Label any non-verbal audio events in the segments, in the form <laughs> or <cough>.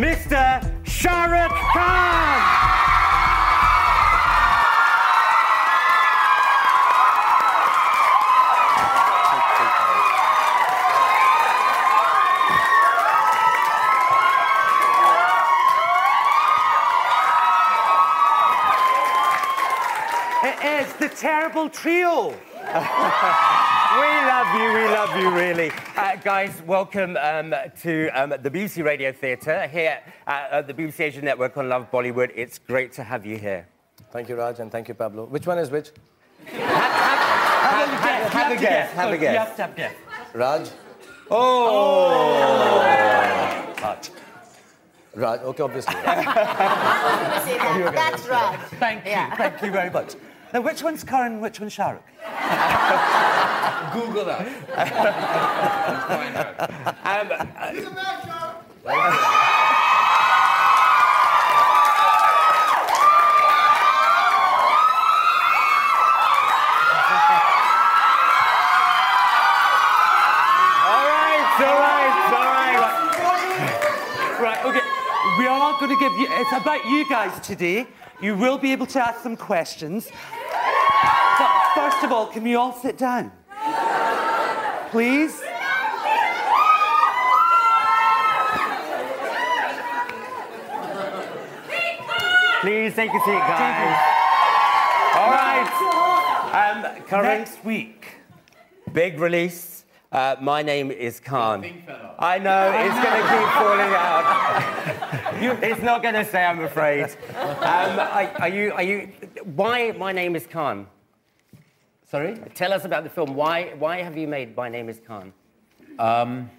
Mr. Shah Rukh Khan. It is the terrible trio. <laughs> we love you, we love you, really. Uh, guys, welcome um, to um, the BBC Radio Theatre here at, at the BBC Asian Network on Love Bollywood. It's great to have you here. Thank you, Raj, and thank you, Pablo. Which one is which? Have, have, have a guess, have a guess. have have guess. Raj? Oh! Raj, okay, obviously. say that. That's right. Thank you, thank you very much. Now, which one's Karan, which one's Shah Rukh? <laughs> Google that. Um, all right, all right, all right. Right, okay. We are going to give you, it's about you guys today. You will be able to ask some questions. But first of all, can we all sit down? Please? Please take a seat, guys. All right. Um, Karan Next week. big release. Uh, my name is Khan. I know it's going to keep falling <laughs> out. It's not going to say, I'm afraid. Um, are, are you? Are you? Why? My name is Khan. Sorry? Tell us about the film. Why? Why have you made My Name Is Khan? Um,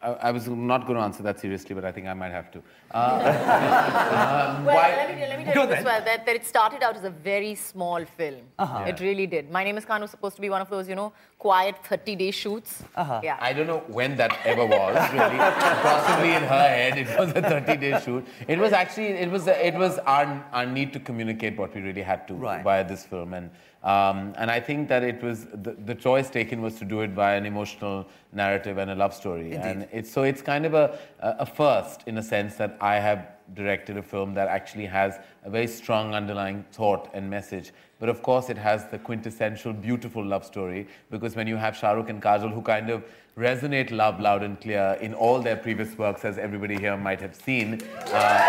I, I was not going to answer that seriously, but I think I might have to. Uh, <laughs> well, um, Why- let me, let me tell you this then. well, that, that it started out as a very small film. Uh-huh. It really did. My Name is Khan was supposed to be one of those, you know, quiet 30-day shoots. Uh-huh. Yeah. I don't know when that ever was, really. <laughs> Possibly in her head, it was a 30-day shoot. It was actually, it was, it was our, our need to communicate what we really had to Right. via this film. And, um, and I think that it was, the, the choice taken was to do it by an emotional narrative and a love story. And it's, so it's kind of a, a first in a sense that I have directed a film that actually has a very strong underlying thought and message. But of course, it has the quintessential beautiful love story because when you have Shah Rukh and Kajol who kind of resonate love loud and clear in all their previous works, as everybody here might have seen, uh,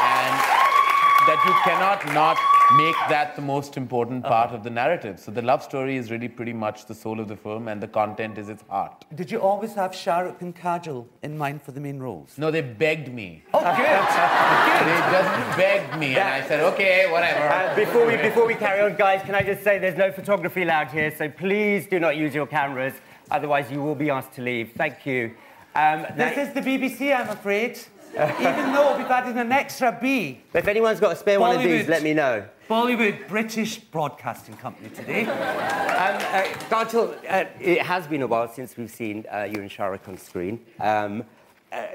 and that you cannot not make that the most important part of the narrative. So the love story is really pretty much the soul of the film, and the content is its heart. Did you always have Shah Rukh and Kajol in mind for the main roles? No, they begged me. Oh, good. They just begged me, and I said, okay, whatever. Uh, before we before we carry on, guys, can I just say there's no photography allowed here, so please do not use your cameras. Otherwise, you will be asked to leave. Thank you. Um, This is the BBC, I'm afraid. Even though we've added an extra B. if anyone's got a spare one of these, let me know. Bollywood British Broadcasting Company today. Um, uh, Gartel, uh, it has been a while since we've seen uh, you and Shah Rukh on screen. Um, uh,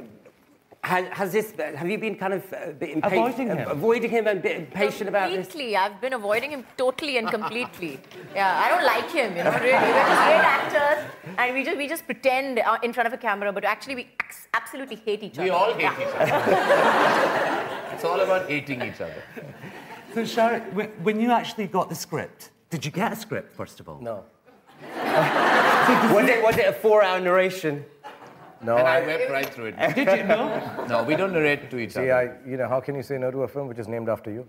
has, has this? Have you been kind of a bit impa- Avoiding him. avoiding him and a bit impatient about this? Completely. I've been avoiding him totally and completely. Yeah, I don't like him, you know, really. We're just great actors, and we just, we just pretend uh, in front of a camera, but actually we absolutely hate each We other. We all hate Yeah. each other. <laughs> it's all about hating each other. So, Shah Rukh, wh- when you actually got the script, did you get a script, first of all? No. <laughs> Was it, was it a four-hour narration? No, And I I, wept right through it. <laughs> Did you know? No, we don't narrate to each see, other. I, you know, how can you say no to a film which is named after you?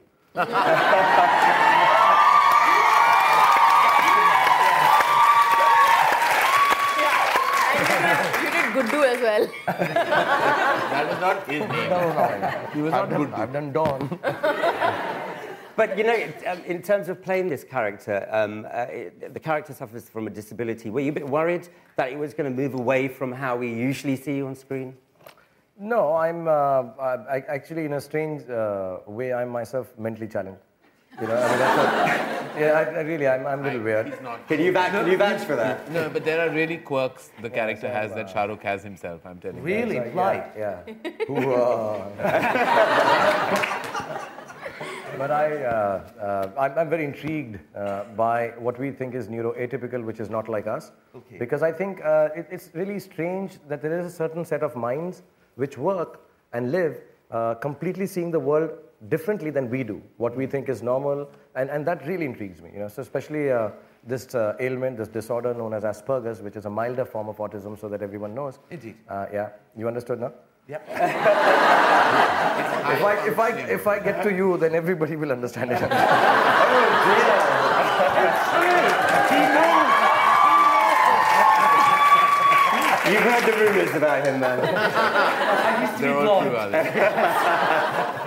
You did Guddu as well. <laughs> That was not his name. He was I've done, good. I've done Don. But you know, um, in terms of playing this character, um, uh, it, the character suffers from a disability. Were you a bit worried that it was going to move away from how we usually see you on screen? No, I'm uh, I, I- actually in a strange uh, way. I'm myself mentally challenged. You know, I mean, that's what, yeah, I, I really, I'm, I'm a little weird. He's not. Can you vouch, can you vouch for that? No, but there are really quirks the character has that Shah Rukh has himself, I'm telling you. Really? Like, Like? yeah, yeah. <laughs> Who, uh, <laughs> But I, uh, uh, I'm, I'm very intrigued uh, by what we think is neuroatypical, which is not like us. Okay. Because I think uh, it, it's really strange that there is a certain set of minds which work and live uh, completely seeing the world differently than we do, what we think is normal, and, and that really intrigues me. You know, so especially uh, this uh, ailment, this disorder known as Asperger's, which is a milder form of autism, so that everyone knows. Indeed. Uh, yeah, you understood now? Yeah. <laughs> If I, if, I, if I get to you, then everybody will understand it. Oh dear. You've heard the rumors about him, man. I used to be They're all true, blonde. <laughs>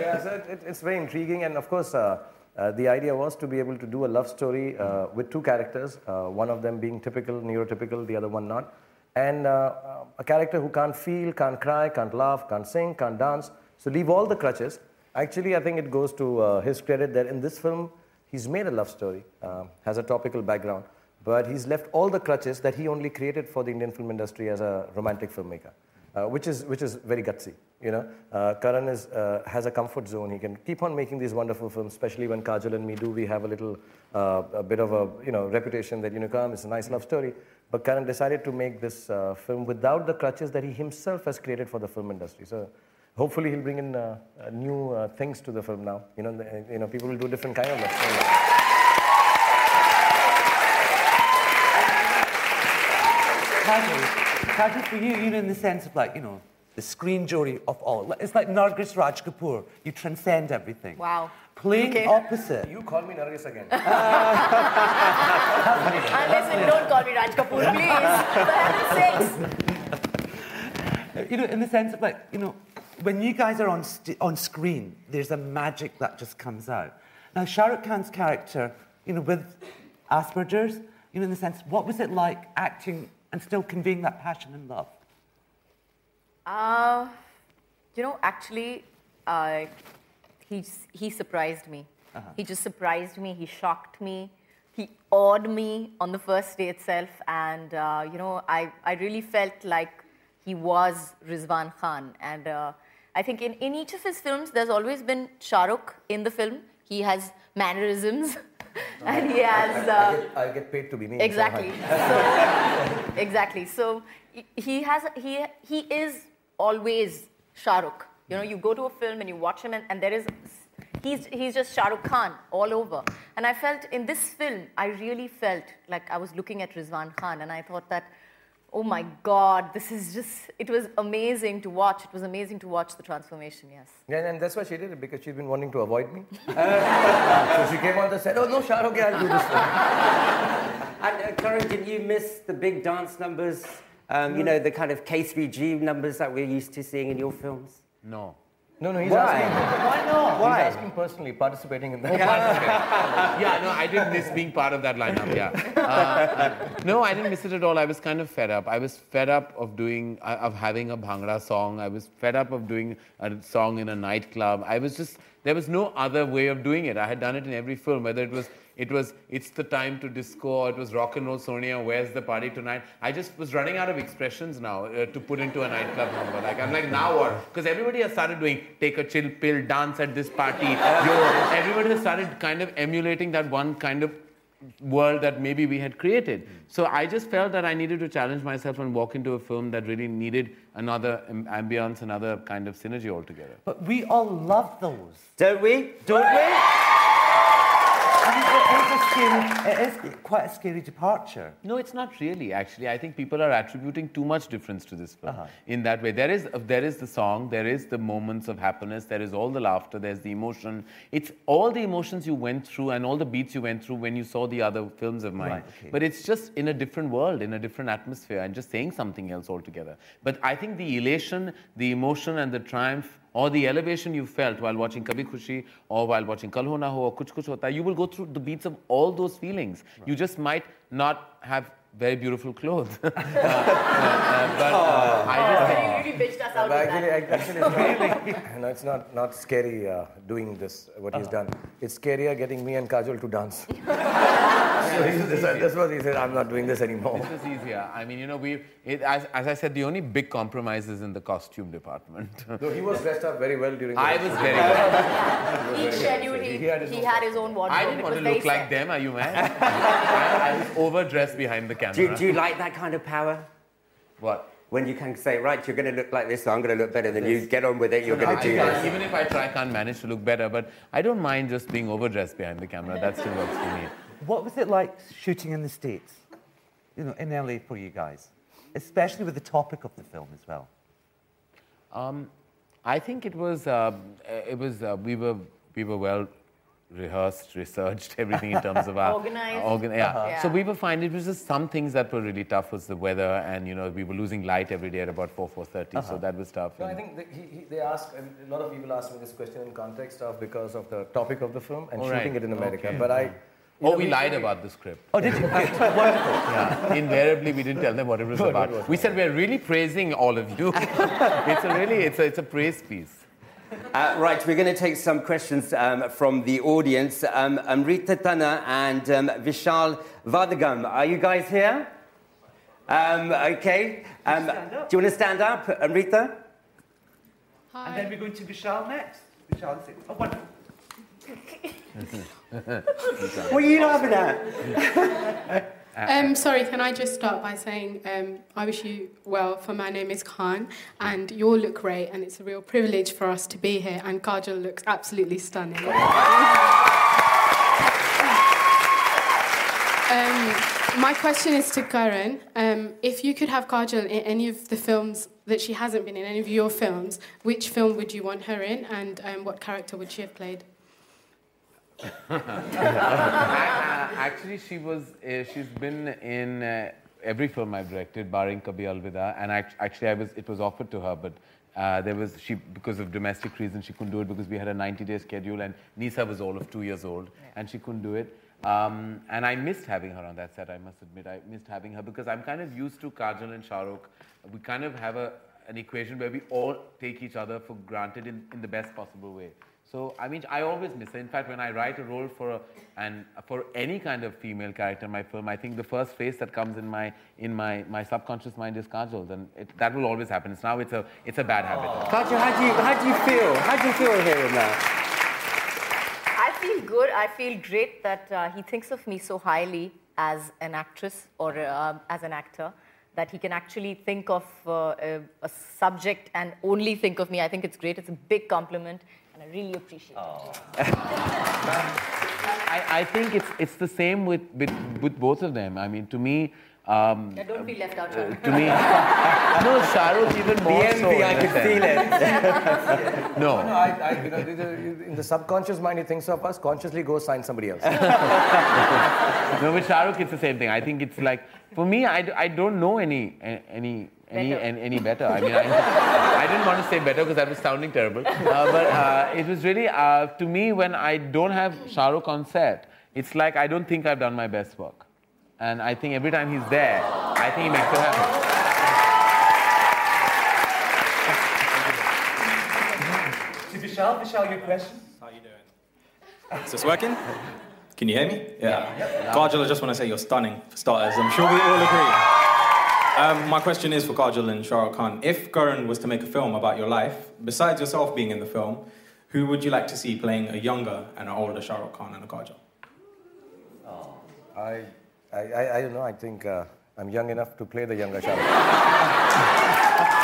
Yeah, so it, it, it's very intriguing, and of course, uh, uh, the idea was to be able to do a love story uh, with two characters, uh, one of them being typical, neurotypical, the other one not, and uh, a character who can't feel, can't cry, can't laugh, can't sing, can't dance. So leave all the crutches. Actually, I think it goes to uh, his credit that in this film, he's made a love story, uh, has a topical background, but he's left all the crutches that he only created for the Indian film industry as a romantic filmmaker uh, which is which is very gutsy. You know, uh, Karan is uh, has a comfort zone. He can keep on making these wonderful films, especially when Kajol and me do. We have a little uh, a bit of a you know reputation that you know, come, it's a nice love story. But Karan decided to make this uh, film without the crutches that he himself has created for the film industry. So. Hopefully he'll bring in uh, new things to the film now. You know, the, you know, people will do different kind of love stories. Kajol, Kajol, for you, you know, in the sense of like, you know, the screen jury of all. It's like Nargis Raj Kapoor. You transcend everything. Wow. Playing Okay. opposite. You call me Nargis again. And <laughs> uh, listen, don't call me Raj Kapoor, <laughs> please. For heaven's sakes. You know, in the sense of like, you know, when you guys are on, st- on screen, there's a magic that just comes out. Now, Shah Rukh Khan's character, you know, with Asperger's, you know, in the sense, what was it like acting and still conveying that passion and love? Uh, you know, actually, uh, he, he surprised me. He just surprised me. He shocked me. He awed me on the first day itself. And, uh, you know, I, I really felt like he was Rizwan Khan. And uh, I think in, in each of his films, there's always been Shah Rukh in the film. He has mannerisms. <laughs> and he has. I, Uh, get, I get paid to be me. Exactly. <laughs> So, <laughs> exactly. So he- has he he is always Shah Rukh. You know, you go to a film and you watch him, and, and there is he's he's just Shah Rukh Khan all over. And I felt in this film, I really felt like I was looking at Rizwan Khan, and I thought that. Oh my God, this is just, it was amazing to watch. It was amazing to watch the transformation, yes. Yeah, and that's why she did it because she's been wanting to avoid me. <laughs> so she came on the set. Oh no, Shah Rukh, I'll do this. one." <laughs> And uh, Karan, did you miss the big dance numbers? Um, you know, the kind of K3G numbers that we're used to seeing in your films? No. No, no, he's Why? asking. Why not? Why? He's asking personally, participating in that. yeah, <laughs> yeah, no, I didn't miss being part of that lineup. Yeah, uh, no, I didn't miss it at all. I was kind of fed up. I was fed up of doing, uh, of having a bhangra song. I was fed up of doing a song in a nightclub. I was just, there was no other way of doing it. I had done it in every film, whether it was, it was, it's the time to disco, it was rock and roll Sonia, where's the party tonight? I just was running out of expressions now uh, to put into a nightclub number. Like I'm like now what? Because everybody has started doing take a chill pill, dance at this party. Yo, everybody has started kind of emulating that one kind of world that maybe we had created. So I just felt that I needed to challenge myself and walk into a film that really needed another am- ambience, another kind of synergy altogether. But we all love those. Don't we? Don't we? It is, scary, it is quite a scary departure. No, it's not really. Actually, I think people are attributing too much difference to this film. Uh-huh. In that way, there is uh, there is the song, there is the moments of happiness, there is all the laughter, there's the emotion. It's all the emotions you went through and all the beats you went through when you saw the other films of mine. Right, okay. But it's just in a different world, in a different atmosphere, and just saying something else altogether. But I think the elation, the emotion, and the triumph. Or the elevation you felt while watching Kabhi Khushi or while watching Kal Ho Na Ho or Kuch Kuch Hota, you will go through the beats of all those feelings. You just might not have very beautiful clothes. <laughs> Uh, uh, uh, but uh, I just Very, really bitched us out. But actually, that. actually, it's <laughs> not, <laughs> no, it's not, not scary uh, doing this, what he's done. It's scarier getting me and Kajol to dance. <laughs> so he, this, this was, he said, I'm not doing this anymore. This was easier. I mean, you know, we, it, as, as I said, the only big compromise is in the costume department. No, he was dressed up very well during the I was very well. Each schedule, he, He had his he own had his own wardrobe. I didn't want to look like set. them, are you mad? I, I was overdressed behind the camera. Do, do you like that kind of power? What? When you can say, right, you're going to look like this, so I'm going to look better than you. Get on with it. You're going to do can't- this. even if I try, I can't manage to look better, but I don't mind just being overdressed behind the camera. That still works for me. What was it like shooting in the States? You know, in LA for you guys? Especially with the topic of the film as well. Um, I think it was, um, uh, it was, uh, we were, we were well rehearsed, researched, everything in terms of our <laughs> Organized. organ- yeah. Uh-huh. So we were fine. It was just some things that were really tough was the weather, and you know we were losing light every day at about four four so that was tough. No, I think that he, he, they ask, a lot of people ask me this question in context of because of the topic of the film and Oh, shooting right. it in America. Okay. But I. you Oh, know, we lied about the script. Oh, did you? <laughs> <laughs> Wonderful. Yeah. Invariably, we didn't tell them what it was about. We said we're really praising all of you. it's a really, it's a, it's a praise piece. Uh, right, we're going to take some questions um, from the audience. Um, Amrita Tana and um, Vishal Vadagam, are you guys here? Um, okay. Um, do you want to stand up, Amrita? And then we're going to Vishal next. Vishal, say, oh, wonderful. What are you laughing at? <laughs> Um, sorry, can I just start by saying um, I wish you well, for my name is Khan, and you all look great, and it's a real privilege for us to be here, and Kajol looks absolutely stunning. Um, my question is to Karan. Um, if you could have Kajol in any of the films that she hasn't been in, any of your films, which film would you want her in, and um, what character would she have played? <laughs> Actually, she was. Uh, she's been in uh, every film I've directed, barring Kabhi Alvida. And act- actually, I was. It was offered to her, but uh, there was she because of domestic reasons she couldn't do it because we had a 90-day schedule, and Nysa was all of two years old, and she couldn't do it. Um, and I missed having her on that set. I must admit, I missed having her because I'm kind of used to Kajol and Shahrukh. We kind of have a an equation where we all take each other for granted in, in the best possible way. So I mean, I always miss her. In fact, when I write a role for a, and for any kind of female character in my film, I think the first face that comes in my in my, my subconscious mind is Kajol. Then it, that will always happen. It's now it's a it's a bad habit. Kajol, how do you, how do you feel? How do you feel hearing that? I feel good. I feel great that uh, he thinks of me so highly as an actress or uh, as an actor that he can actually think of uh, a, a subject and only think of me. I think it's great. It's a big compliment, and I really appreciate it. <laughs> I, I think it's it's the same with, with with both of them. I mean, to me. Um, Yeah, don't be left out. uh, to me, <laughs> no, Shah Rukh even more The so. envy, in could feel it. <laughs> No, No, I, I, you know, the- the- in the subconscious mind, he thinks of us, consciously go sign somebody else. no, with Shah Rukh, it's the same thing. I think it's like, for me, I, I don't know any, any, any, Better. any, any better. I mean, I, <laughs> I didn't want to say better because that was sounding terrible. Uh, but uh, it was really, uh, to me, when I don't have Shah Rukh on set, it's like I don't think I've done my best work. And I think every time he's there, I think he makes it happen. To Vishal, Vishal, your question? How are you doing? Is this working? Can you hear me? Yeah. Kajol, I just want to say you're stunning for starters. I'm sure we all agree. Um, my question is for Kajol and Shah Rukh Khan. If Karan was to make a film about your life, besides yourself being in the film, who would you like to see playing a younger and an older Shah Rukh Khan and a Kajol? I, I, I, I don't know. I think uh, I'm young enough to play the younger Shah Rukh. <laughs>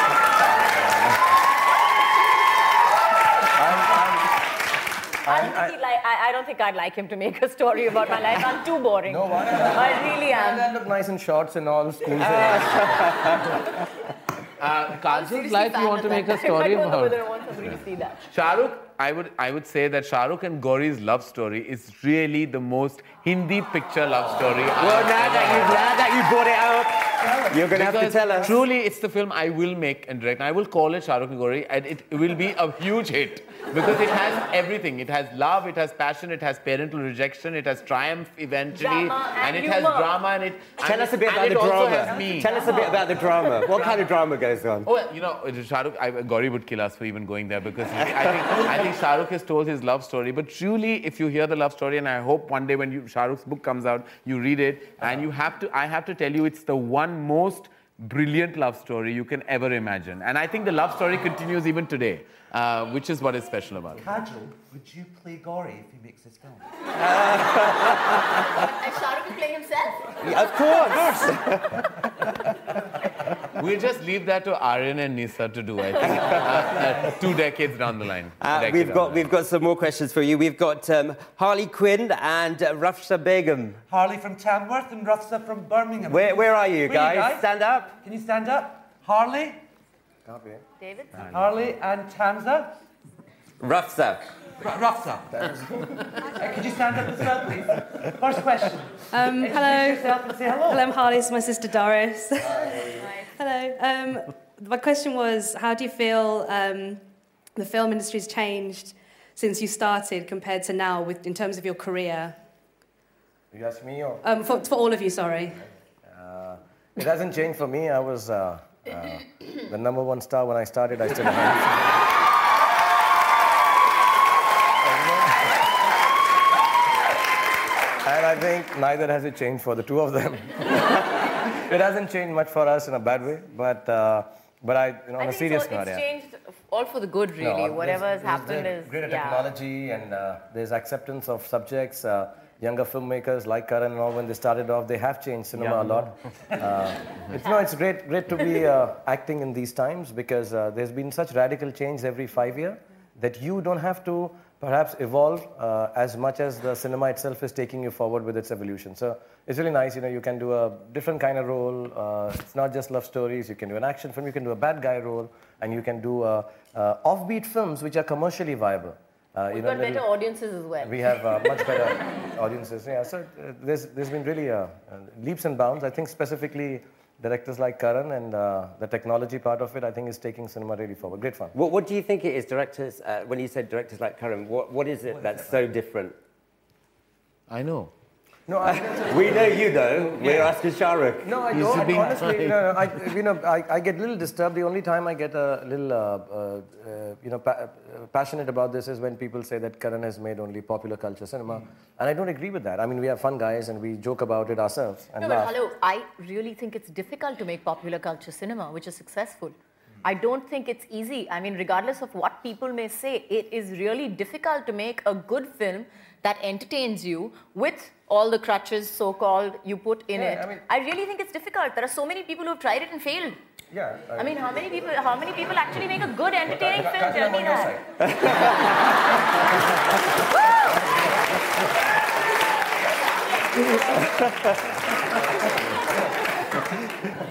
I, don't think he'd like, I, I don't think I'd like him to make a story about my life. I'm too boring. No, why? I really And am. I look nice in shorts and all, school Uh, Kajol's life, you want to make that. a story I don't know about? whether I want somebody to see that. Shah Rukh, I would, I would say that Shah Rukh and Gauri's love story is really the most Hindi picture love story. Well, now that, you, now that you brought it up, you're going to have to tell us. Truly, it's the film I will make and direct. I will call it Shah Rukh and and it will be a huge hit. because it has everything. It has love, it has passion, it has parental rejection, it has triumph eventually, Drama and it has drama, and it. Tell and us a bit about the also drama. has me. Tell us a bit about the drama. What kind of drama goes on? Oh, well, you know, Shahrukh, I, Gauri would kill us for even going there because he, I, think, I think Shahrukh has told his love story. But truly, if you hear the love story, and I hope one day when you, Shahrukh's book comes out, you read it, and you have to, I have to tell you, it's the one most brilliant love story you can ever imagine. And I think the love story continues even today, uh, which is what is special about it. Kajol, would you play Gauri if he makes this film? <laughs> And Shah Rukh is playing himself. Of course. <laughs> We'll just leave that to Aryan and Nysa to do, I think, uh, <laughs> uh, two decades down the line. Uh, we've got we've got some more questions for you. We've got um, Harley Quinn and uh, Rafsa Begum. Harley from Tamworth and Rufsa from Birmingham. Where where are you Where are you guys? guys? Stand up. Can you stand up? Harley, David? Harley and Tamza. Rafsa. R- Rufsa. Uh, could you stand up as well, please? First question. Um, hello. yourself and say hello. Hello, I'm Harley. This is my sister Doris. <laughs> hello. Um, my question was, how do you feel um, the film industry's changed since you started compared to now, with in terms of your career? You ask me, or Um, for, for all of you, sorry. uh, it hasn't changed for me. I was uh, uh, the number one star when I started. I still am. I think neither has it changed for the two of them. <laughs> it hasn't changed much for us in a bad way, but uh, but I, you know, on I a think serious it's, all, note, it's yeah. changed all for the good, really. No, Whatever has there's- there's happened is. greater yeah. technology and uh, there's acceptance of subjects. Uh, younger filmmakers like Karan and all, when they started off, they have changed cinema a lot. Uh, <laughs> it's, no, it's great, great to be uh, acting in these times because uh, there's been such radical change every five year that you don't have to perhaps evolve uh, as much as the cinema itself is taking you forward with its evolution. So it's really nice, you know, you can do a different kind of role. Uh, it's not just love stories. You can do an action film, you can do a bad guy role, and you can do uh, uh, offbeat films which are commercially viable. Uh, you We've know, got little- better audiences as well. we have uh, <laughs> much better audiences. Yeah, so uh, there's, there's been really leaps and bounds. I think specifically directors like Karan and uh, the technology part of it, I think is taking cinema really forward. Great fun. What, what do you think it is, directors? Uh, when you said directors like Karan, what, what is it that's so different? I know. No, I, <laughs> We know you though. We're asking Shah Rukh. no, I don't. being honestly, no, no, I, you know, I, I get a little disturbed. The only time I get a little, uh, uh, uh, you know, pa- uh, passionate about this is when people say that Karan has made only popular culture cinema, and I don't agree with that. I mean, we are fun guys and we joke about it ourselves and No, but laugh. hello, I really think it's difficult to make popular culture cinema, which is successful. I don't think it's easy. I mean, regardless of what people may say, it is really difficult to make a good film that entertains you with all the crutches, so called, you put in Yeah, it. I mean- I really think it's difficult. There are so many people who have tried it and failed. Yeah. I mean, how many people? How many people actually make a good, entertaining film? Tell me I'm on your that.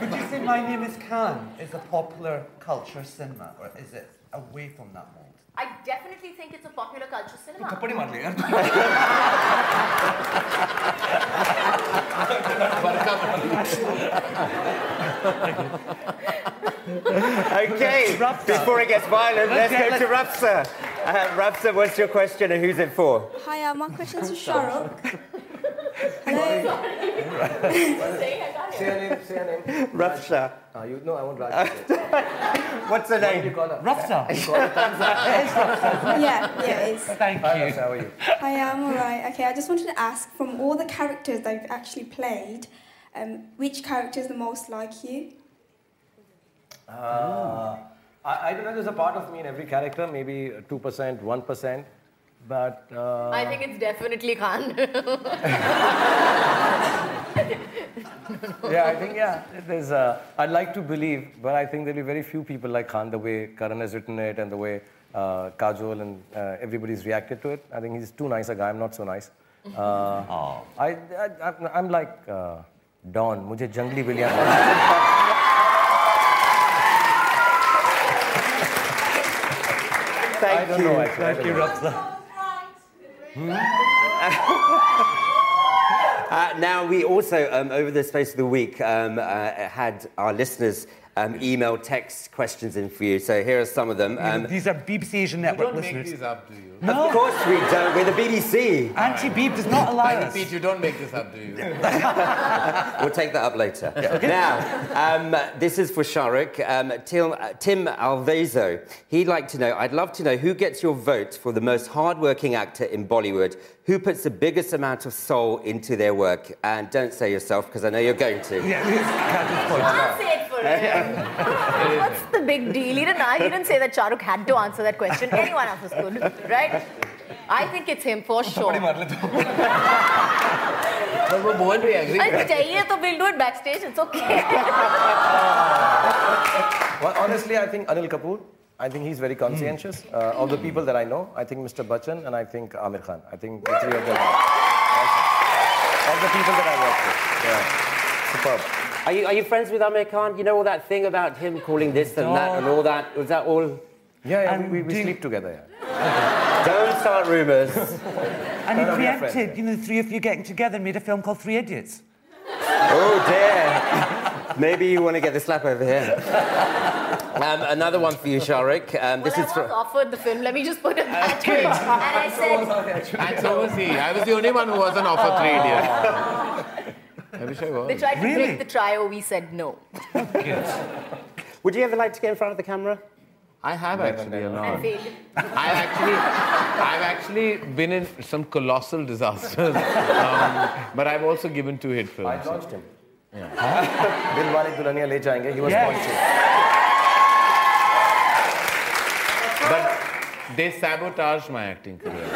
Would you say My Name is Khan is a popular culture cinema, or is it away from that mold? I definitely think it's a popular culture cinema. थप्पड़ी मार लिया यार Okay, Rafsa. before it gets violent, let's Okay, go to Rafsa. Uh, Rafsa, what's your question and who's it for? Hi, uh, my question's for Shahrukh. Hello. <laughs> Say her name. Say her name. Rafsa. Uh, you, no, I won't Raj. <laughs> What's the What do you name? call her? Rafsa. <laughs> Yeah, yeah, it is. Thank Hi, you. Rafsa, how are you? I'm alright. Okay, I just wanted to ask from all the characters that you've actually played, um, which character is the most like you? Uh, I, I don't know, there's a part of me in every character, maybe 2%, 1%, but. Uh, I think it's definitely Khan. yeah, I think, yeah, there's. Uh, I'd like to believe, but I think there'll be very few people like Khan, the way Karan has written it and the way uh, Kajol and uh, everybody's reacted to it. I think he's too nice a guy, I'm not so nice. Uh, I, I, I'm- I'm like uh, Don, मुझे जंगली बिल्लियाँ <laughs> Thank I don't you. know, actually. I Thank don't you, know. Rafsa. <laughs> Uh, now, we also, um, over the space of the week, um, uh, had our listeners um, email, text questions in for you. So here are some of them. You know, Um, these are BBC Asian You Network don't make listeners. these up, do you? No, Of course we don't. We're the BBC. Auntie Beeb does not allow I us. repeat, you don't make this up, do you? <laughs> We'll take that up later. Now, um, this is for Shahrukh. Um, Tim, uh, Tim Alvezo. He'd like to know, I'd love to know who gets your vote for the most hardworking actor in Bollywood? Who puts the biggest amount of soul into their work? And don't say yourself, because I know you're going to. Yeah, <laughs> What's the big deal? He didn't, he didn't say that Shah Rukh had to answer that question. Anyone else could, good, right? I think it's him for sure. but we won't be agree. If we'll do it backstage. It's okay. well, honestly, I think Anil Kapoor. I think he's very conscientious. Hmm. Uh, of the people that I know, I think Mr. Bachchan and I think Aamir Khan. I think the three of them. Awesome. All the people that I work with. Yeah. Superb. Are you, are you friends with Aamir Khan? You know all that thing about him calling this and that and all that? Was that all? Yeah, yeah And we, we, we do you- sleep together. Yeah. <laughs> Don't start rumours. <laughs> And he No, no, we are friends. preempted, you know, the three of you getting together and made a film called Three Idiots. Oh dear. <laughs> Maybe you want to get the slap over here. Um, another one for you, Shahrukh. Um, this well, I is was for. offered the film. Let me just put it that way. And I said, And so was he. I was the only one who wasn't offered three idiots. I wish I was. they tried to Really? break the trio. We said no. <laughs> Would you ever like to get in front of the camera? I have actually a And lot. failed. I actually, I've actually been in some colossal disasters, um, but I've also given two hit films. I films. launched him. Dil <laughs> Wale Dulhania Le Jayenge. He was Yes. launched. But they sabotaged my acting career.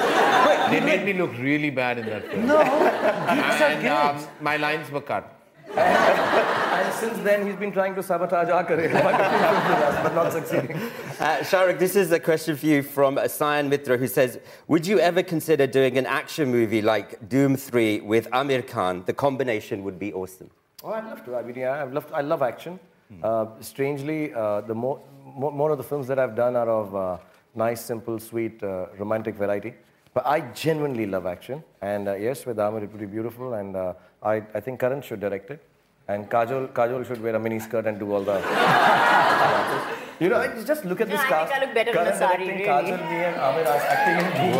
They made me look really bad in that film. No, geeks are and good. um, my lines were cut. And since then, he's been trying to sabotage our career, <laughs> but not succeeding. Uh, Shahrukh, this is a question for you from Sayan Mitra who says Would you ever consider doing an action movie like Dhoom 3 with Aamir Khan? The combination would be awesome. Oh, I'd love to. I mean, yeah, I've loved, I love action. Uh, strangely, uh, the more, more, more of the films that I've done are of uh, nice, simple, sweet, uh, romantic variety. But I genuinely love action. And uh, yes, with Aamir, it would be beautiful. And uh, I, I think Karan should direct it. And Kajol, Kajol should wear a mini skirt and do all the. <laughs> you know, I just look at No, this I cast. think I look better in Karan a sari, really. Kajol, me, and Aamir are acting in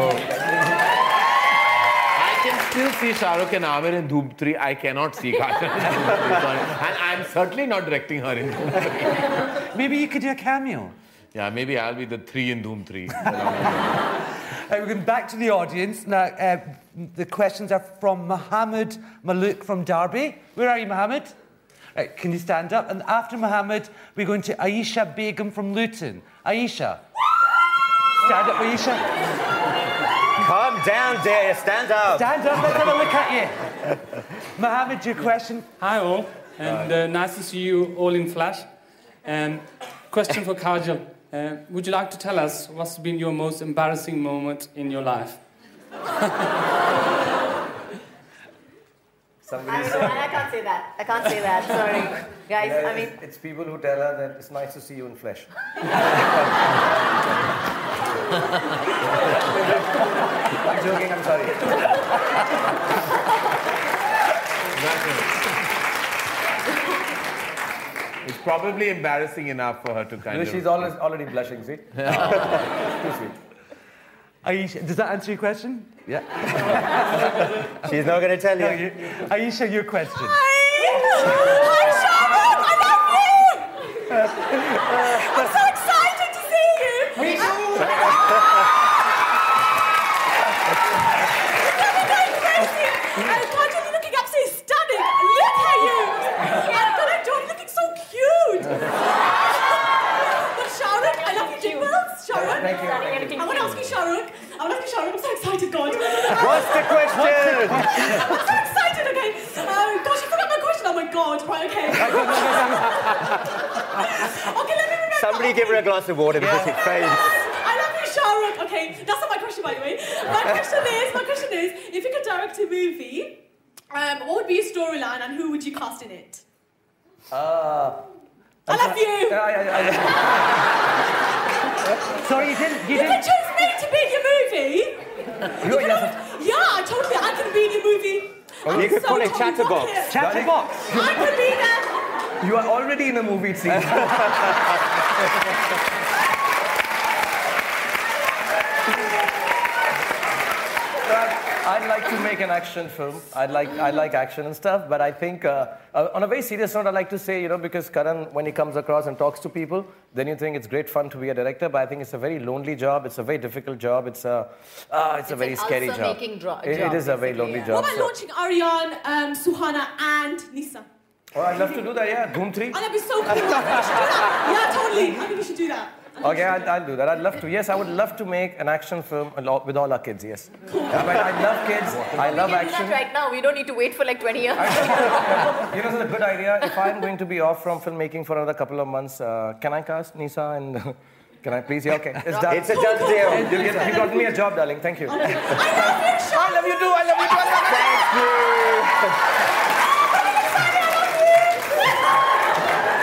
I can still see Shah Rukh and Aamir in Dhoom 3. I cannot see Kajol in Dhoom 3. Sorry. And I'm certainly not directing her in Dhoom 3. Maybe you could do a cameo. Yeah, maybe I'll be the 3 in Dhoom 3. <laughs> Uh, we're going back to the audience. Now, uh, the questions are from Mohammed Malouk from Derby. Where are you, Mohammed? Right, can you stand up? And after Mohammed, we're going to Aisha Begum from Luton. Aisha. Stand up, Aisha. Calm down, dear. Stand up. Stand up, let's have a look at you. Mohammed, your question. Hi all, and uh, nice to see you all in flash. Um, question for Kajol. Uh, would you like to tell us what's been your most embarrassing moment in your life? <laughs> Somebody I, said. I can't say that. I can't say that. Sorry. <laughs> Guys, Yeah, I mean, it's, it's people who tell her that it's nice to see you in flesh. <laughs> I'm joking, I'm sorry. Probably embarrassing enough for her to kind You of. she's always already blushing, see? <laughs> <laughs> Too sweet. Aisha, does that answer your question? Yeah. <laughs> She's not going to tell No, you. you. Aisha, your question. Hi, Sharon! I love you! I'm so excited to see you! Me too! Kajol, you're looking absolutely stunning. Look at you. And Karan Johar looking so cute. but Shahrukh, I love your jingles. Shahrukh. Thank you. I want to ask you, Shahrukh. I want to ask you, Shahrukh. I'm so excited, God. What's the question? I'm so excited, okay. Oh, gosh, I forgot my question. Oh, my God. Right, okay. <laughs> okay, let me remember. Somebody give her a glass of water because it fades. I love you, Shahrukh. Okay, that's not my question, by the way. My <laughs> question is, my question is, if you could direct a movie, um, what would be your storyline and who would you cast in it? Uh, I love you. yeah, yeah, yeah. <laughs> Sorry, you didn't. You You can didn't. choose me to be in your movie. You, yes, Yeah, I totally. I can be in your movie. I'm You could so call it Chatterbox. it. Chatterbox. I could be there. You are already in a movie scene. <laughs> I'd like to make an action film. I'd like, I like action and stuff, but I think uh, uh, on a very serious note, I'd like to say, you know, because Karan, when he comes across and talks to people, then you think it's great fun to be a director, but I think it's a very lonely job. It's a very difficult job. It's a, uh, it's, a very an scary job. ulcer-making dro- It- it job, is a very lonely yeah. job. What about so- launching Aryan, um, Suhana, and Nysa? Oh, I'd love to do that, yeah. Dhoom 3. Oh, that'd be so cool. We should do that. Yeah, totally. I think we should do that. Okay, I'll, I'll do that. I'd love to. Yes, I would love to make an action film with all our kids, yes. Yeah, but I love kids. I love we can action. do that right now. We don't need to wait for like 20 years. <laughs> You know, it's a good idea. If I'm going to be off from filmmaking for another couple of months, uh, can I cast Nysa and <laughs> can I please? Yeah, okay, it's done. It's a done deal. You, get, you got me a job, darling. Thank you. I love you, I love you too. I love you too. I love you. <laughs>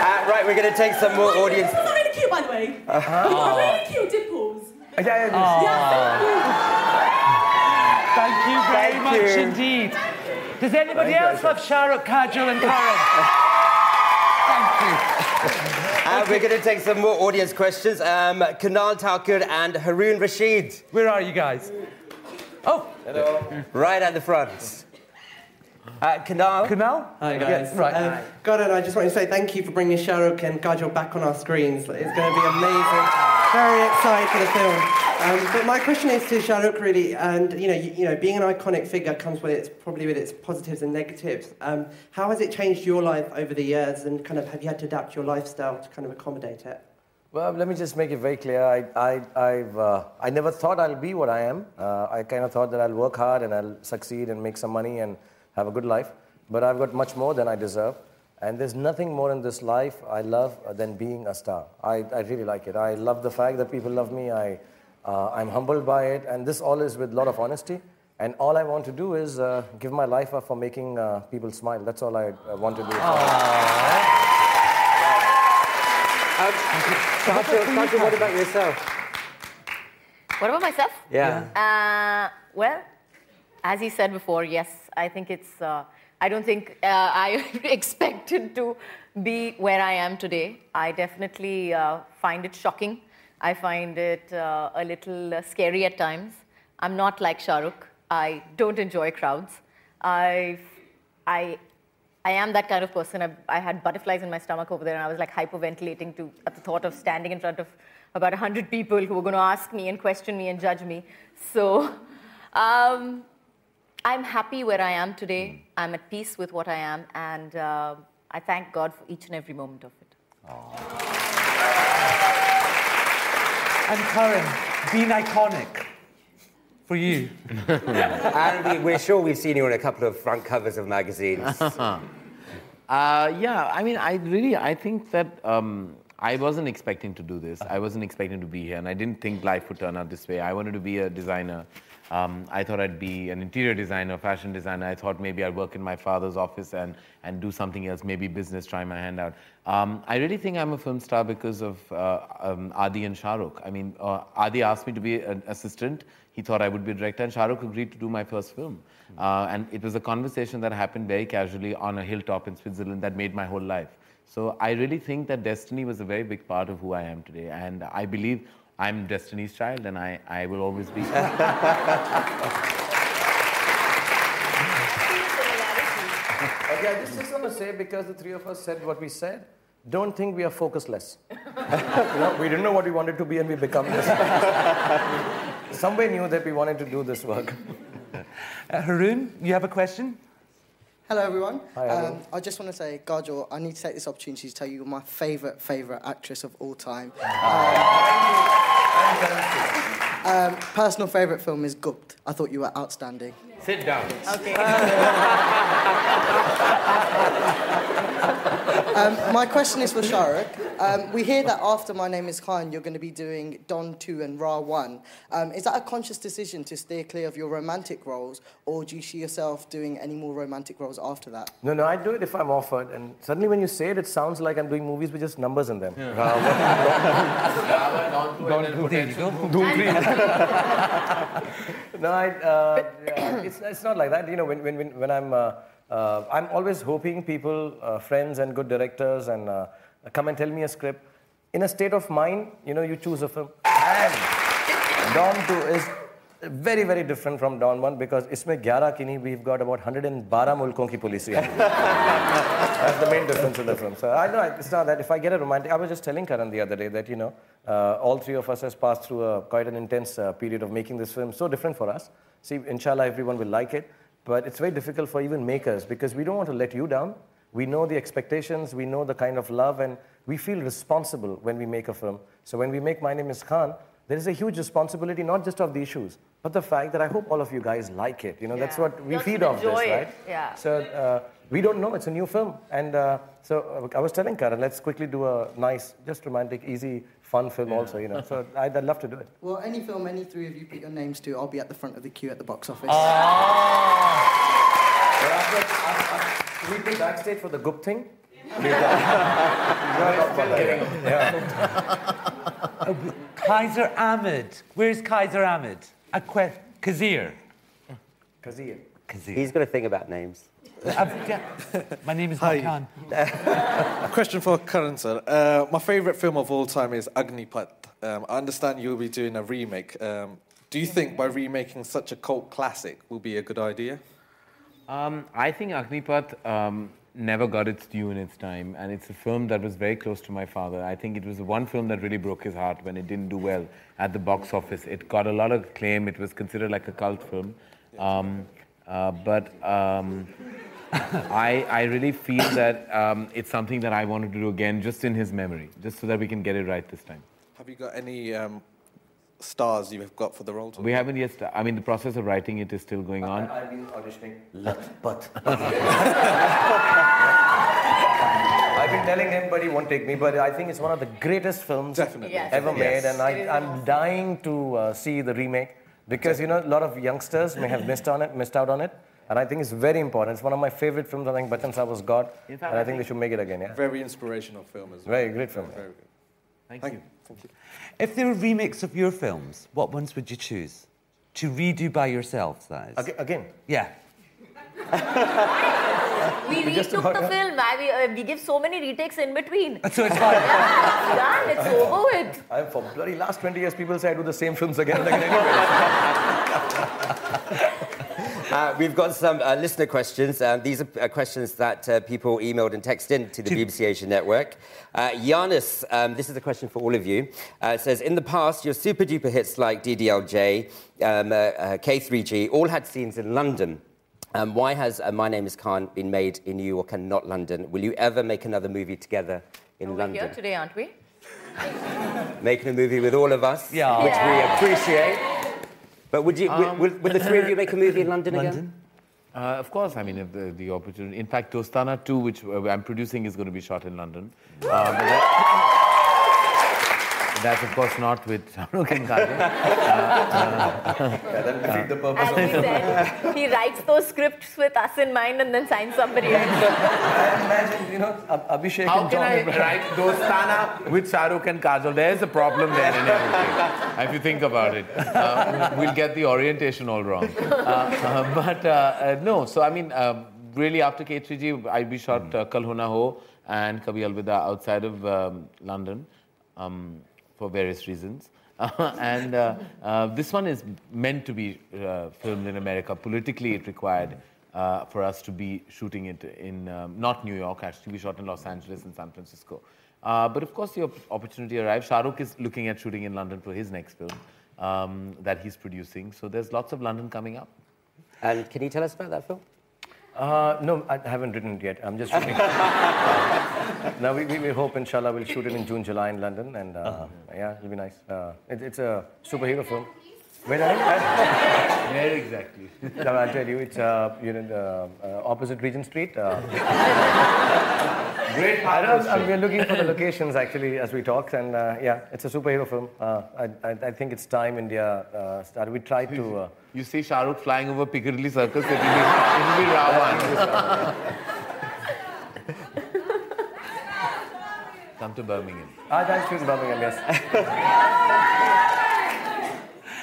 Uh, right, we're going to take some more audience. Dimples are really cute, by the way. Uh-huh. You got really cute dimples. Yeah, yeah, yeah. Yeah, thank you. Thank you very Thank much you. indeed. Does anybody Thank you, else love Shah Rukh, Kajol, and Karan? Thank you. <laughs> Uh, we're going to take some more audience questions. Um, Kunal Thakur and Haroon Rashid, Where are you guys? Oh, right at the front. Uh, Kunal. Kunal? Hi guys. right. Um, Karan, I just want to say thank you for bringing Shah Rukh and Kajol back on our screens. It's going to be amazing. Very excited for the film. Um, but my question is to Shah Rukh really, and you know, you, you know, being an iconic figure comes with its probably with its positives and negatives. Um, how has it changed your life over the years, and kind of have you had to adapt your lifestyle to kind of accommodate it? Well, let me just make it very clear. I, I, I've, uh, I never thought I'll be what I am. Uh, I kind of thought that I'll work hard and I'll succeed and make some money and have a good life. But I've got much more than I deserve. And there's nothing more in this life I love than being a star. I, I really like it. I love the fact that people love me. I, uh, I'm humbled by it. And this all is with a lot of honesty. And all I want to do is uh, give my life up for making uh, people smile. That's all I uh, want to do. Kajol, Kajol, what about yourself? What about myself? Yeah. Uh, well, as he said before, yes, I think it's. Uh, I don't think uh, I <laughs> expected to be where I am today. I definitely uh, find it shocking. I find it uh, a little uh, scary at times. I'm not like Shah Rukh. I don't enjoy crowds. I, I, I am that kind of person. I, I had butterflies in my stomach over there, and I was like hyperventilating to at the thought of standing in front of about 100 people who were going to ask me and question me and judge me. So <laughs> um, I'm happy where I am today. I'm at peace with what I am, and uh, I thank God for each and every moment of it. And Karan, being iconic for you. <laughs> and we, we're sure we've seen you on a couple of front covers of magazines. <laughs> Uh, yeah, I mean, I really, I think that um, I wasn't expecting to do this. I wasn't expecting to be here, and I didn't think life would turn out this way. I wanted to be a designer. Um, I thought I'd be an interior designer, fashion designer. I thought maybe I'd work in my father's office and, and do something else, maybe business, try my hand out. Um, I really think I'm a film star because of uh, um, Adi and Shahrukh. I mean, uh, Adi asked me to be an assistant. He thought I would be a director, and Shahrukh agreed to do my first film. Uh, and it was a conversation that happened very casually on a hilltop in Switzerland that made my whole life. So I really think that destiny was a very big part of who I am today. And I believe I'm Destiny's child, and I, I will always be. <laughs> Okay, I just, just want to say because the three of us said what we said, don't think we are focusless. <laughs> you know, we didn't know what we wanted to be and we become this. <laughs> Somewhere knew that we wanted to do this work. Uh, Haroon, you have a question? Hello, everyone. Hi. Um, I just want to say, Kajol, I need to take this opportunity to tell you you're my favourite, favourite actress of all time. Um, um, personal favourite film is Gupt. I thought you were outstanding. Sit down. Okay. <laughs> Um, my question is for Shahrukh. Um, we hear that after My Name is Khan, you're going to be doing Don 2 and Ra 1. Um, is that a conscious decision to steer clear of your romantic roles, or do you see yourself doing any more romantic roles after that? No, no, I do it if I'm offered. And suddenly when you say it, it sounds like I'm doing movies with just numbers in them. Ra One, Don Two, <laughs> and Ra Three. <laughs> no, I, uh, yeah, it's, it's not like that. You know, when, when, when, when I'm uh, uh, I'm always hoping people, uh, friends and good directors, and uh, come and tell me a script. In a state of mind, you know, you choose a film. And Dawn 2 is very, very different from Dawn 1 because इसमें 11 की नहीं, we've got about 112 मुल्कों की police <laughs> है. That's the main difference in the film. So I know it's not that if I get a romantic, I was just telling Karan the other day that you know uh, all three of us has passed through a, quite an intense uh, period of making this film. So different for us. See, inshallah, everyone will like it, but it's very difficult for even makers because we don't want to let you down. We know the expectations, we know the kind of love, and we feel responsible when we make a film. So when we make My Name Is Khan, there is a huge responsibility, not just of the issues, but the fact that I hope all of you guys like it. You know, that's what we You feed off this, it, right? yeah. So uh, we don't know. It's a new film, and uh, so uh, I was telling Karan, let's quickly do a nice, just romantic, easy, fun film also. You know, so I'd, I'd love to do it. Well, any film any three of you put your names to, I'll be at the front of the queue at the box office. Ah! We be backstage for the Gup thing. <laughs> Kaiser Ahmed. Where's Kaiser Ahmed? A que- Kazir. Kazir. Kazir. He's got a thing about names. My name is Hi. Khan. A <laughs> question for Karan, sir. Uh, my favourite film of all time is Agnipath. Um, I understand you'll be doing a remake. Um, do you think by remaking such a cult classic will be a good idea? Um, I think Agnipath um, never got its due in its time, and it's a film that was very close to my father. I think it was the one film that really broke his heart when it didn't do well at the box office. It got a lot of acclaim. It was considered like a cult film, um, uh, but um, I, I really feel that um, it's something that I wanted to do again, just in his memory, just so that we can get it right this time. Have you got any um, stars you have got for the role? We haven't yet. sta- I mean, the process of writing it is still going on. I've been auditioning. Latpat. <laughs> I've been telling him, but he won't take me. But I think it's one of the greatest films Yes. ever Yes. made, and I, is I'm dying to uh, see the remake because you know a lot of youngsters may have missed on it, missed out on it, and I think it's very important. It's one of my favorite films. I think Bachchan Saab was God, fact, and I I think they should make it again. Yeah, Very inspirational film as well. very great film. Very good. Thank, Thank you. Thank you. If there were remakes of your films, what ones would you choose? To redo by yourselves, that is. Aga- Again, Yeah. <laughs> We just retook the done. film. I, we, uh, we give so many retakes in between. <laughs> So it's fine. Yeah, it's done. It's over with. I, for bloody last 20 years, people say I do the same films again and again anyway. <laughs> Uh, we've got some uh, listener questions. Um, these are uh, questions that uh, people emailed and texted in to the BBC Asia Network. Uh, Giannis, um, this is a question for all of you. Uh, it says, in the past, your super duper hits like DDLJ, um, uh, uh, K3G, all had scenes in London. Um, why has uh, My Name is Khan been made in New York and not London? Will you ever make another movie together in We're London? here today, aren't we? <laughs> Making a movie with all of us, Yeah. which Yeah. we appreciate. But would you, will the three of you make a movie in London, again? London? Uh, of course, I mean, if the, the opportunity. In fact, Dostana 2, which uh, I'm producing, is going to be shot in London. Uh, but that- <laughs> that's, of course, not with Shahrukh and Kajol. Yeah, that'll defeat the purpose As of we said, he writes those scripts with us in mind and then signs somebody else. I imagine, you know, Ab- Abhishek How and can John I Abraham. write Dostana with Shahrukh and Kajol? There's a problem there in everything, if you think about it. Uh, we'll get the orientation all wrong. Uh, uh, but uh, uh, no, so I mean, um, really after K3G, I we shot uh, Kal Ho Ho and Kabhi Alvida outside of um, London um, for various reasons. <laughs> and uh, uh, this one is meant to be uh, filmed in America. Politically, it required uh, for us to be shooting it in um, not New York, actually, we shot in Los Angeles and San Francisco. Uh, but of course, the op- opportunity arrived. Shahrukh is looking at shooting in London for his next film um, that he's producing. So there's lots of London coming up. And can you tell us about that film? Uh, no, I haven't written it yet. I'm just <laughs> shooting. now, we, we, we hope, inshallah, we'll shoot it in June, July in London. And uh, yeah, it'll be nice. Uh, it, it's a superhero film. Where are you? <laughs> Where exactly? <laughs> No, I'll tell you, it's uh, you know, uh, uh, opposite Regent Street. Great I we're looking for the locations actually as we talk, and uh, yeah, it's a superhero film. Uh, I, I, I think it's time India uh, started. We tried to. Uh, You see Shahrukh flying over Piccadilly Circus, it'll be, it'll be Ravan. Come to Birmingham. Ah, that's true, Birmingham, yes. <laughs>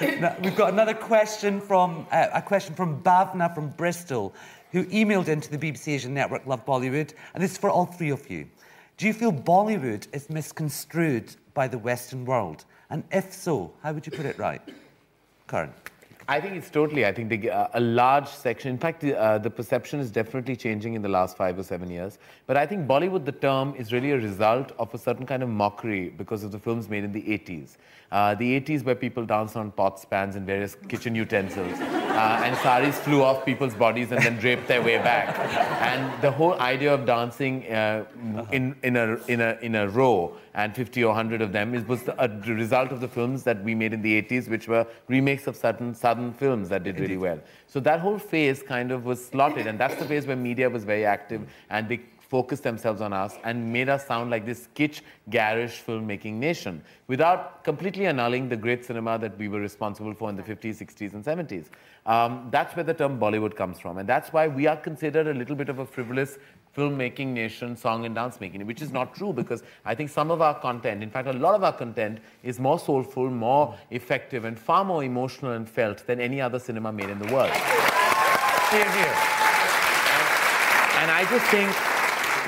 We've got another question from uh, a question from Bhavna from Bristol, who emailed into the BBC Asian Network Love Bollywood, and this is for all three of you. Do you feel Bollywood is misconstrued by the Western world? And if so, how would you put it right? Karan. I think it's totally. I think uh, a large section. In fact, the, uh, the perception is definitely changing in the last five or seven years. But I think Bollywood, the term, is really a result of a certain kind of mockery because of the films made in the 80s. Uh, the 80s, where people danced on pots, pans, and various kitchen utensils, uh, and saris flew off people's bodies and then draped their way back. And the whole idea of dancing uh, in, in, a, in, a, in a row and 50 or 100 of them is, was the, a result of the films that we made in the 80s, which were remakes of certain southern films that did really well. So that whole phase kind of was slotted, and that's the phase where media was very active and they focused themselves on us and made us sound like this kitsch, garish filmmaking nation without completely annulling the great cinema that we were responsible for in the 50s, 60s, and 70s. Um, that's where the term Bollywood comes from, and that's why we are considered a little bit of a frivolous filmmaking nation, song and dance making, which is not true because I think some of our content, in fact, a lot of our content is more soulful, more effective, and far more emotional and felt than any other cinema made in the world. And I just think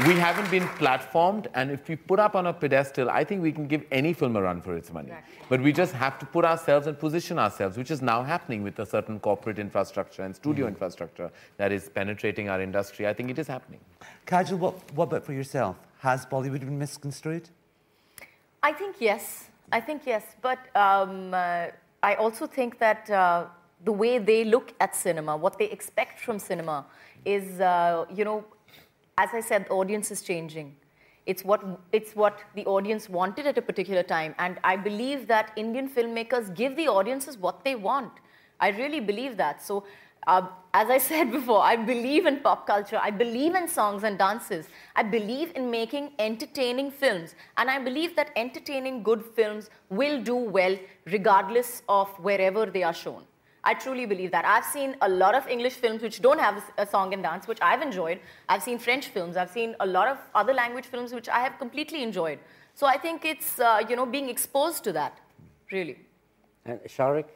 we haven't been platformed, and if we put up on a pedestal, I think we can give any film a run for its money. But we just have to put ourselves and position ourselves, which is now happening with a certain corporate infrastructure and studio Mhm. infrastructure that is penetrating our industry. I think it is happening. Kajol, what, what about for yourself? Has Bollywood been misconstrued? I think yes. I think yes. But um, uh, I also think that uh, the way they look at cinema, what they expect from cinema, is, uh, you know, as I said, the audience is changing. It's what, it's what the audience wanted at a particular time. And I believe that Indian filmmakers give the audiences what they want. I really believe that. So, uh, as I <laughs> said before, I believe in pop culture. I believe in songs and dances. I believe in making entertaining films. And I believe that entertaining good films will do well regardless of wherever they are shown. I truly believe that. I've seen a lot of English films which don't have a a song and dance, which I've enjoyed. I've seen French films. I've seen a lot of other language films which I have completely enjoyed. So I think it's, uh, you know, being exposed to that, really. And Shah Rukh?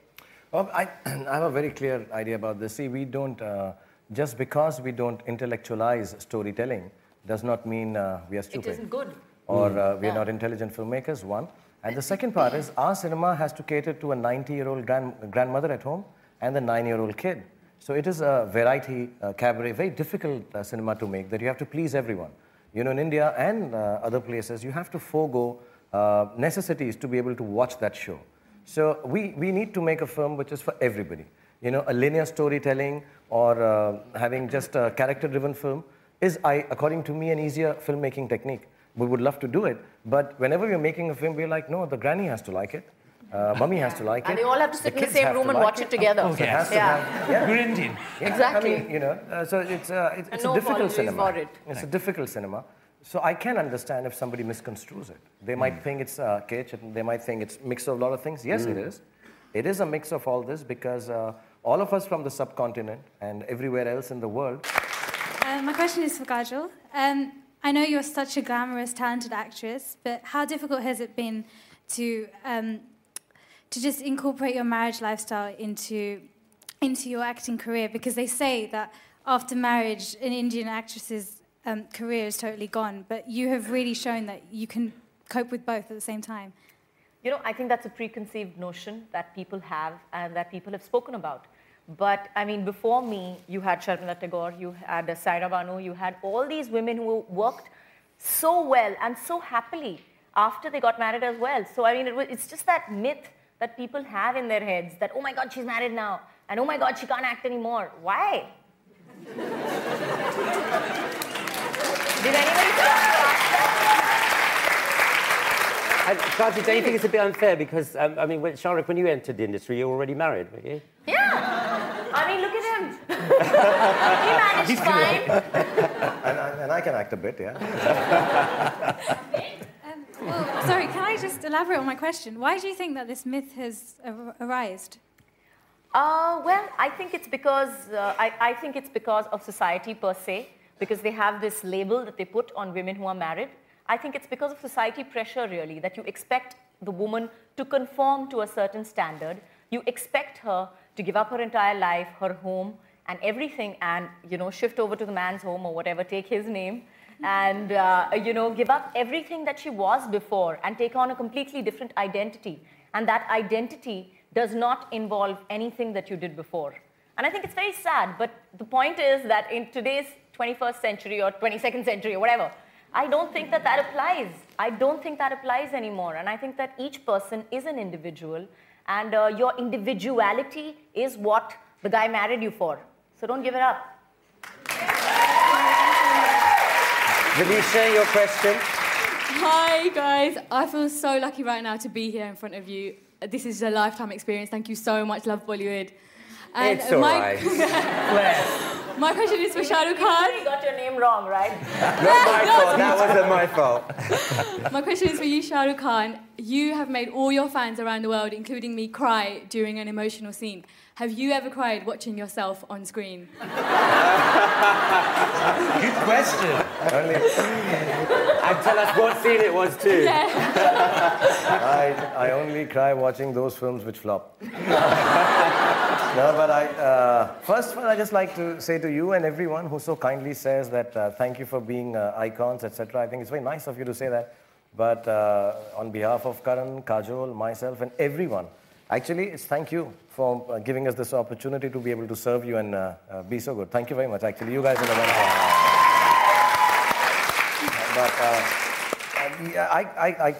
Well, I, <clears throat> I have a very clear idea about this. See, we don't, uh, just because we don't intellectualize storytelling does not mean uh, we are stupid. isn't good. Or uh, we are Yeah. not intelligent filmmakers, one. And the <laughs> second part is our cinema has to cater to a 90 year old grand, grandmother at home and the nine year old kid. So it is a variety uh, cabaret, very difficult uh, cinema to make that you have to please everyone. You know, in India and uh, other places, you have to forego uh, necessities to be able to watch that show. So we, we need to make a film which is for everybody. You know, a linear storytelling or uh, having just a character-driven film is, I, according to me, an easier filmmaking technique. We would love to do it, but whenever we're making a film, we're like, no, the granny has to like it, uh, mummy has to like it. And they all have to sit in the same room and like watch it together. So it has Yeah. have- yeah. We're Indian. Yeah, Exactly. I mean, you know, uh, so it's, uh, it's, it's no a difficult cinema. for it. It's a difficult cinema. So I can understand if somebody misconstrues it. They might think it's uh, kitsch, and they might think it's mix of a lot of things. Yes, it Mm. is. It is a mix of all this because uh, all of us from the subcontinent and everywhere else in the world Uh, my question is for Kajol. Um, I know you're such a glamorous, talented actress, but how difficult has it been to um, to just incorporate your marriage lifestyle into into your acting career? Because they say that after marriage, an Indian actress's um, career is totally gone, but you have really shown that you can cope with both at the same time. You know, I think that's a preconceived notion that people have and that people have spoken about. But I mean, before me, you had Sharmila Tagore, you had Saira Banu, you had all these women who worked so well and so happily after they got married as well. So I mean, it was, it's just that myth that people have in their heads that oh my God, she's married now, and oh my God, she can't act anymore. Why? Did anybody And Kajol, don't you think it's a bit unfair? Because, um, I mean, when, Shahrukh, when you entered the industry, you were already married, were you? Yeah. I mean, look at him. <laughs> he managed fine. and, I, and I can act a bit, yeah. <laughs> Well, sorry, can I just elaborate on my question? Why do you think that this myth has ar- arisen? Uh, well, I think it's because uh, I, I think it's because of society per se, because they have this label that they put on women who are married. I think it's because of society pressure, really, that you expect the woman to conform to a certain standard you expect her to give up her entire life, her home, and everything, and you know, shift over to the man's home or whatever, take his name, and uh, you know, give up everything that she was before and take on a completely different identity. And that identity does not involve anything that you did before. And I think it's very sad, but the point is that in today's 21st century or 22nd century or whatever, I don't think that that applies. I don't think that applies anymore. And I think that each person is an individual, and uh, your individuality is what the guy married you for. So don't give it up. Felicia, your question. Hi, guys. I feel so lucky right now to be here in front of you. This is a lifetime experience. Thank you so much, Love Bollywood. And it's all my, <laughs> right. Bless. my question is for Shah Rukh Khan. You got your name wrong, right? <laughs> Not my <laughs> fault. That wasn't my fault. My question is for you, Shah Rukh Khan. You have made all your fans around the world, including me, cry during an emotional scene. Have you ever cried watching yourself on screen? Good question. And tell us what scene it was too. <laughs> I, I only cry watching those films which flop. <laughs> no, but I, uh, first of all, I just like to say to you and everyone who so kindly says that uh, thank you for being uh, icons, etc. I think it's very nice of you to say that. But uh, on behalf of Karan, Kajol, myself, and everyone, actually, it's thank you for uh, giving us this opportunity to be able to serve you and uh, be so good. Thank you very much. Actually, you guys are the ones. But uh, yeah, I, I, I,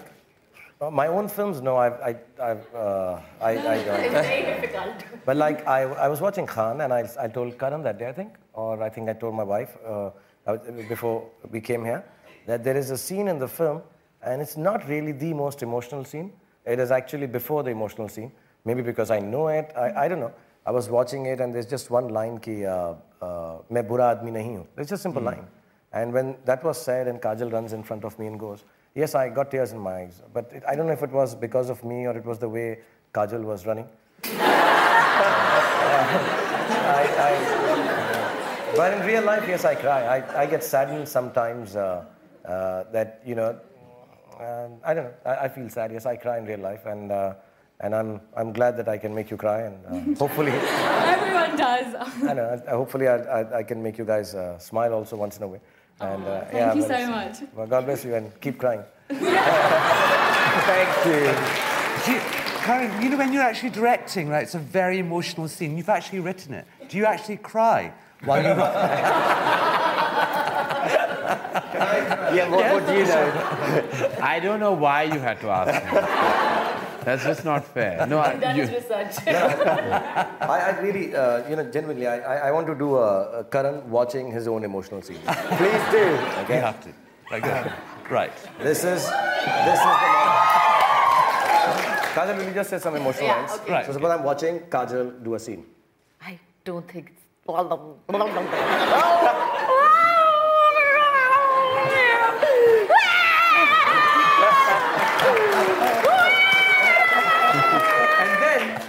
uh, my own films, no, I've, I, I've, uh, I, I don't. It's very difficult. But like, I, I was watching Khan and I, I told Karan that day, I think, or I think I told my wife uh, I was- before we came here, that there is a scene in the film, and it's not really the most emotional scene. It is actually before the emotional scene. Maybe because I know it, I, I don't know. I was watching it, and there's just one line ki, uh, uh, मैं बुरा आदमी नहीं हूँ. It's just a simple line. And when that was said, and Kajol runs in front of me and goes, Yes, I got tears in my eyes. But it, I don't know if it was because of me or it was the way Kajol was running. <laughs> I, I, but in real life, yes, I cry. I, I get saddened sometimes uh, uh, that, you know, um, I don't know. I, I feel sad. Yes, I cry in real life. And, uh, and I'm, I'm glad that I can make you cry. And uh, <laughs> hopefully, Everyone does. <laughs> I know, uh, hopefully I, I, I can make you guys uh, smile also once in a way. And, uh, thank yeah, you but so much. Well, God bless you and keep crying. <laughs> Thank you. You, Karan, you know when you're actually directing, right? It's a very emotional scene. You've actually written it. Do you actually cry while you write? <laughs> Yeah, what, what do you know? <laughs> I don't know why you had to ask me. That's just not fair. No, I- He's done you- his research. <laughs> <laughs> I, I really, uh, you know, genuinely, I, I, I want to do a, a Karan watching his own emotional scene. Please do. Okay. You have to. Right, go. right. This is, this is the moment. Kajol, will you just say some emotional Yeah, lines? okay. Right. So suppose I'm watching Kajol do a scene. I don't think it's. And <laughs>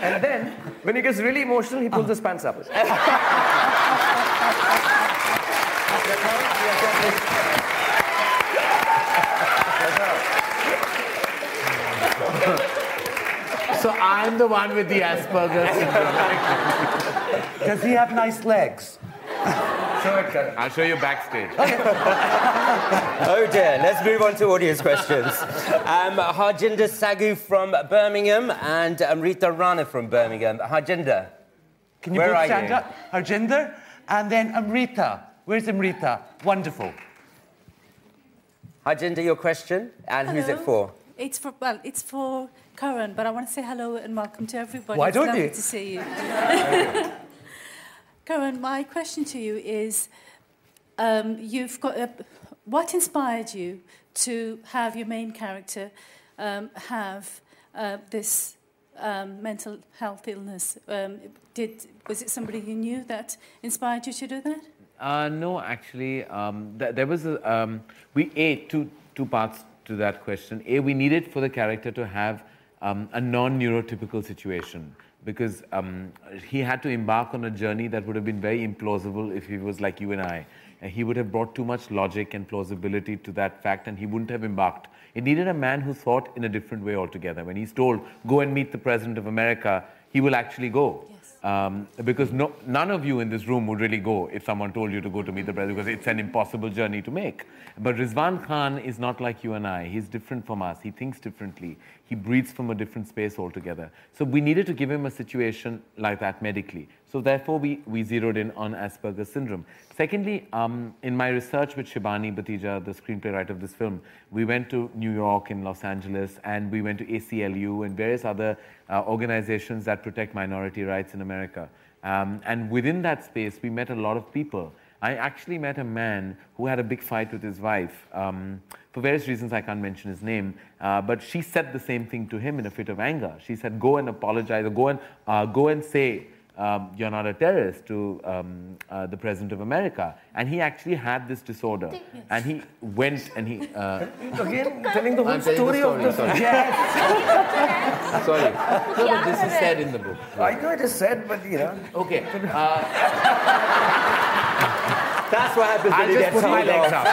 and then, when he gets really emotional, he pulls his pants up. so I'm the one with the Asperger's syndrome. Does he have nice legs? Show. I'll show you backstage. <laughs> Oh dear, let's move on to audience questions. Um, Harjinder Sagu from Birmingham and Amrita Rana from Birmingham. Harjinder, Can you Where both are stand you? up? Harjinder and then Amrita. Where's Amrita? Wonderful. Harjinder, your question, and who's it for? It's for well, it's for Karan, but I want to say hello and welcome to everybody. Why it's don't lovely you? To see you. Karan, my question to you is: um, You've got a, what inspired you to have your main character um, have uh, this um, mental health illness? Um, did was it somebody you knew that inspired you to do that? Uh, no, actually, um, th- there was a, um, we ate two two parts to that question. A, we needed for the character to have a non-neurotypical situation because um, he had to embark on a journey that would have been very implausible if he was like you and I. And he would have brought too much logic and plausibility to that fact, and he wouldn't have embarked. It needed a man who thought in a different way altogether. When he's told, "Go and meet the president of America," he will actually go. Um, because no, none of you in this room would really go if someone told you to go to meet the president because it's an impossible journey to make. But Rizwan Khan is not like you and I. He's different from us. He thinks differently. He breathes from a different space altogether. So we needed to give him a situation like that medically. So therefore, we, we zeroed in on Asperger's syndrome. Secondly, um, in my research with Shibani Bathija, the screenplay writer of this film, we went to New York and Los Angeles, and we went to ACLU and various other uh, organizations that protect minority rights in America. Um, and within that space, we met a lot of people. I actually met a man who had a big fight with his wife. Um, for various reasons, I can't mention his name, uh, but she said the same thing to him in a fit of anger. She said, "Go and apologize, or go and uh, go and say." Um, you're not a terrorist to um, uh, the president of America, and he actually had this disorder, and he went and he. Uh, <laughs> Again, telling the whole I'm telling story, of the sorry. Yes. <laughs> sorry, no, but this is said in the book. I know it is said, but you know. Okay. Uh, <laughs> That's what happens when I'll you just get put my legs off.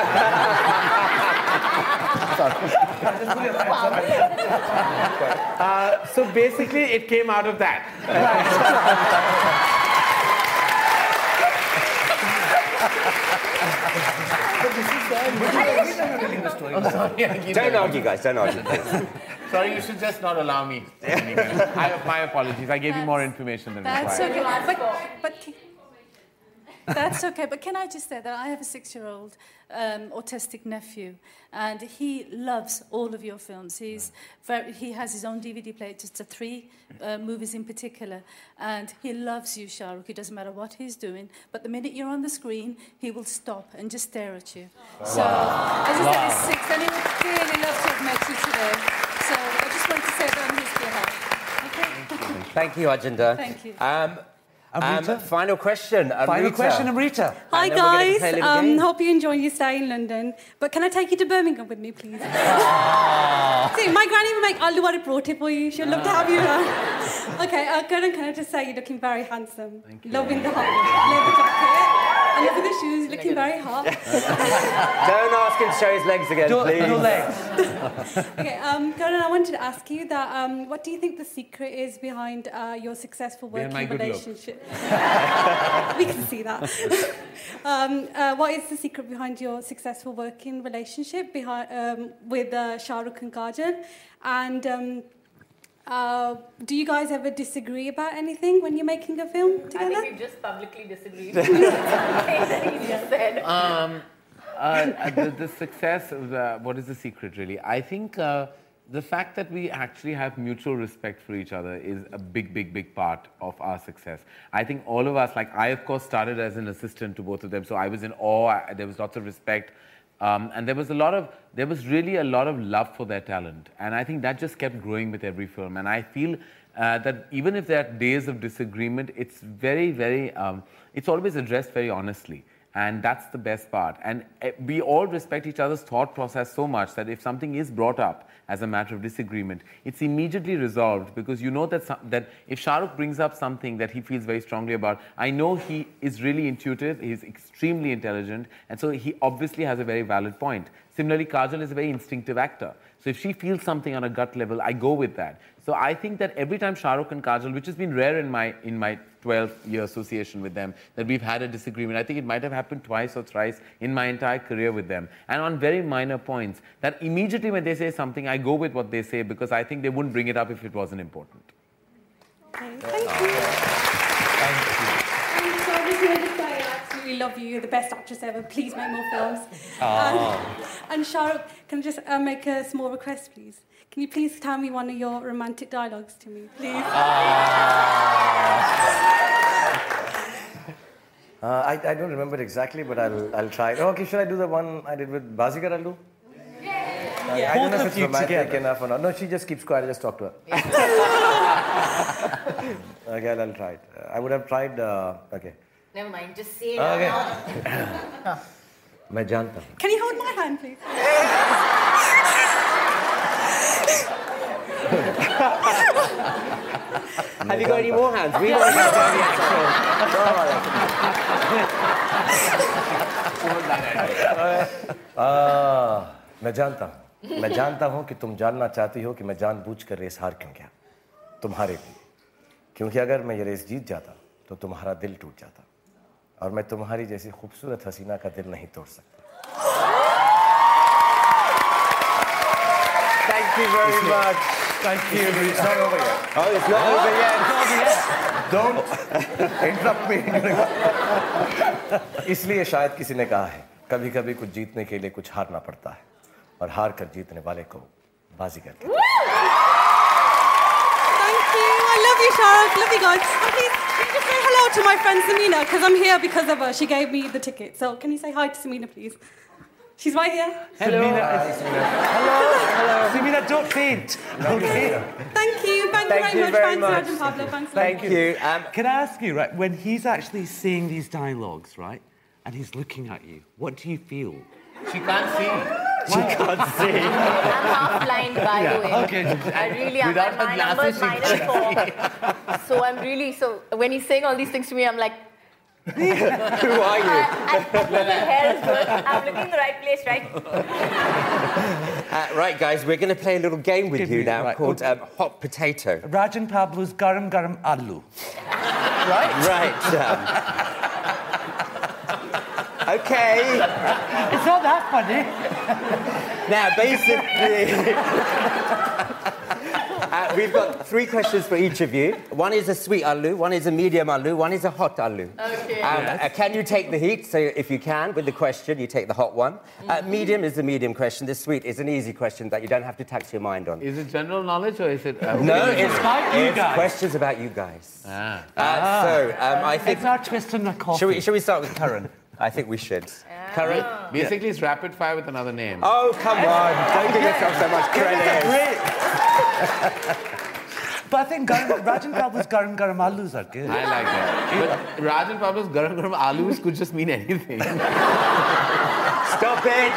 Uh, so basically, it came out of that. Sorry, I keep Don't argue, guys. Don't argue. Sorry, you should just not allow me. I, my apologies. I gave you more information than That's required. okay. But, but ca- that's okay. But can I just say that I have a six-year-old um, autistic nephew, and he loves all of your films. He's very, he has his own DVD player, just the three uh, movies in particular, and he loves you, Shahrukh. It doesn't matter what he's doing, but the minute you're on the screen, he will stop and just stare at you. So, as I said, he's six, and he would really love to have met you today. So I just want to say that on his behalf. Okay. Thank you, Ajinda. Thank you. Um, Amrita? um, final question. Final question, Amrita. Hi And then we're gonna guys, play a little um, hope you enjoy your stay in London. But can I take you to Birmingham with me, please? <laughs> Ah. See, my granny will make Aloo Wari Prote for you. She'll love to have you around. okay, uh, Karan, can I just say you're looking very handsome. Thank you. Loving the hot leather jacket. And look at the shoes, looking very hot. <laughs> Don't ask him to show his legs again, No- please. no legs. <laughs> okay, um, Karan, I wanted to ask you that um, what do you think the secret is behind uh, your successful working my good look. relationship? <laughs> we can see that. <laughs> um, uh, what is the secret behind your successful working relationship behind, um, with uh, Shah Rukh and Kajol? And um, uh, do you guys ever disagree about anything when you're making a film together? I together? think we just publicly disagreed. that <laughs> said. um, uh, the, the success of the, what is the secret really? I think uh, the fact that we actually have mutual respect for each other is a big, big, big part of our success. I think all of us, like I of course started as an assistant to both of them, so I was in awe, there was lots of respect. Um, and there was a lot of, there was really a lot of love for their talent. And I think that just kept growing with every film. And I feel uh, that even if there are days of disagreement, it's very, very, um, it's always addressed very honestly. And that's the best part. And uh, we all respect each other's thought process so much that if something is brought up as a matter of disagreement, it's immediately resolved because you know that, some, that if Shah Rukh brings up something that he feels very strongly about, I know he is really intuitive, he's extremely intelligent, and so he obviously has a very valid point. Similarly, Kajol is a very instinctive actor. So if she feels something on a gut level, I go with that. So I think that every time Shah Rukh and Kajol, which has been rare in my in my 12 year association with them, that we've had a disagreement. I think it might have happened twice or thrice in my entire career with them, and on very minor points. That immediately when they say something, I go with what they say because I think they wouldn't bring it up if it wasn't important. Okay, thank you. And so I just wanted to say I absolutely love you. You're the best actress ever. Please make more films. Aw. And, and Shah Rukh, can I just uh, make a small request, please? Can you please tell me one of your romantic dialogues to me, please? Uh, I, I don't remember it exactly, but I'll, I'll try. Oh, okay, should I do the one I did with Bazigar I'll do? Uh, I don't know Both if of it's you romantic together. enough or not. No, she just keeps quiet. I just talk to her. okay, I'll, I'll try it. Uh, I would have tried. Uh, okay. Never mind, just say it. Okay. out. मैं जानता हूँ Can you hold my hand, please? Have you got any more hands? We don't have any आ, मैं जानता हूँ। मैं जानता हूँ कि तुम जानना चाहती हो कि मैं जानबूझकर रेस हार क्यों गया? तुम्हारे लिए। क्योंकि अगर मैं ये रेस जीत जाता तो तुम्हारा दिल टूट जाता। और मैं तुम्हारी जैसी खूबसूरत हसीना का दिल नहीं तोड़ सकता। Thank you very it's much. It. Thank you. It's not over yet. Oh, it's not oh, over yet. It's not over yet. Don't interrupt me. इसलिए शायद किसी ने कहा है कभी कभी कुछ जीतने के लिए कुछ हारना पड़ता है और हार कर जीतने वाले को बाजीगर Thank you. I love you, Shah Rukh. Love you guys. Please, please say hello to my friend Samina because I'm here because of her. She gave me the ticket. So can you say hi to Samina, please? She's right here. Hello. Hello. Hello. <laughs> Samina, don't faint. Okay. Thank you. Thank, Thank you you very very much. much. Thanks, Raj and Pablo. Thanks. a lot. Thank you. Um, Can I ask you, right, when he's actually saying these dialogues, right, and he's looking at you, what do you feel? She can't see. She can't see. <laughs> I'm half blind, by the way. Okay. I really am. Without My, my her number is glasses, she minus four. So I'm really, so when he's saying all these things to me, I'm like, <laughs> Who are you? I, I, I think my hair is good. I'm looking in the right place, right? <laughs> Uh, right, guys, we're going to play a little game with Give you me- now right, called um, Hot Potato. Raj and Pablo's Garam Garam Aloo. Right? <laughs> Right. Um, okay. It's not that funny. Now, basically, <laughs> uh, we've got three questions for each of you. One is a sweet aloo, one is a medium aloo, one is a hot aloo. Okay. Um, Yes. uh, can you take the heat? So if you can, with the question, you take the hot one. Uh, medium is the medium question. The sweet is an easy question that you don't have to tax your mind on. Is it general knowledge or is it? Uh, No, it's, about you it's guys. questions about you guys. Ah. Uh, so um, I think. It's our twist on the coffee. Shall we, shall we start with Karan? <laughs> I think we should. Karan? Basically, it's rapid fire with another name. Oh, come on. Don't give yourself so much credit. <laughs> But I think garam, Raj and Pablo's Garam Garam Aloos are good. I like that. But Raj and Pablo's garam garam alus could just mean anything. <laughs> Stop it!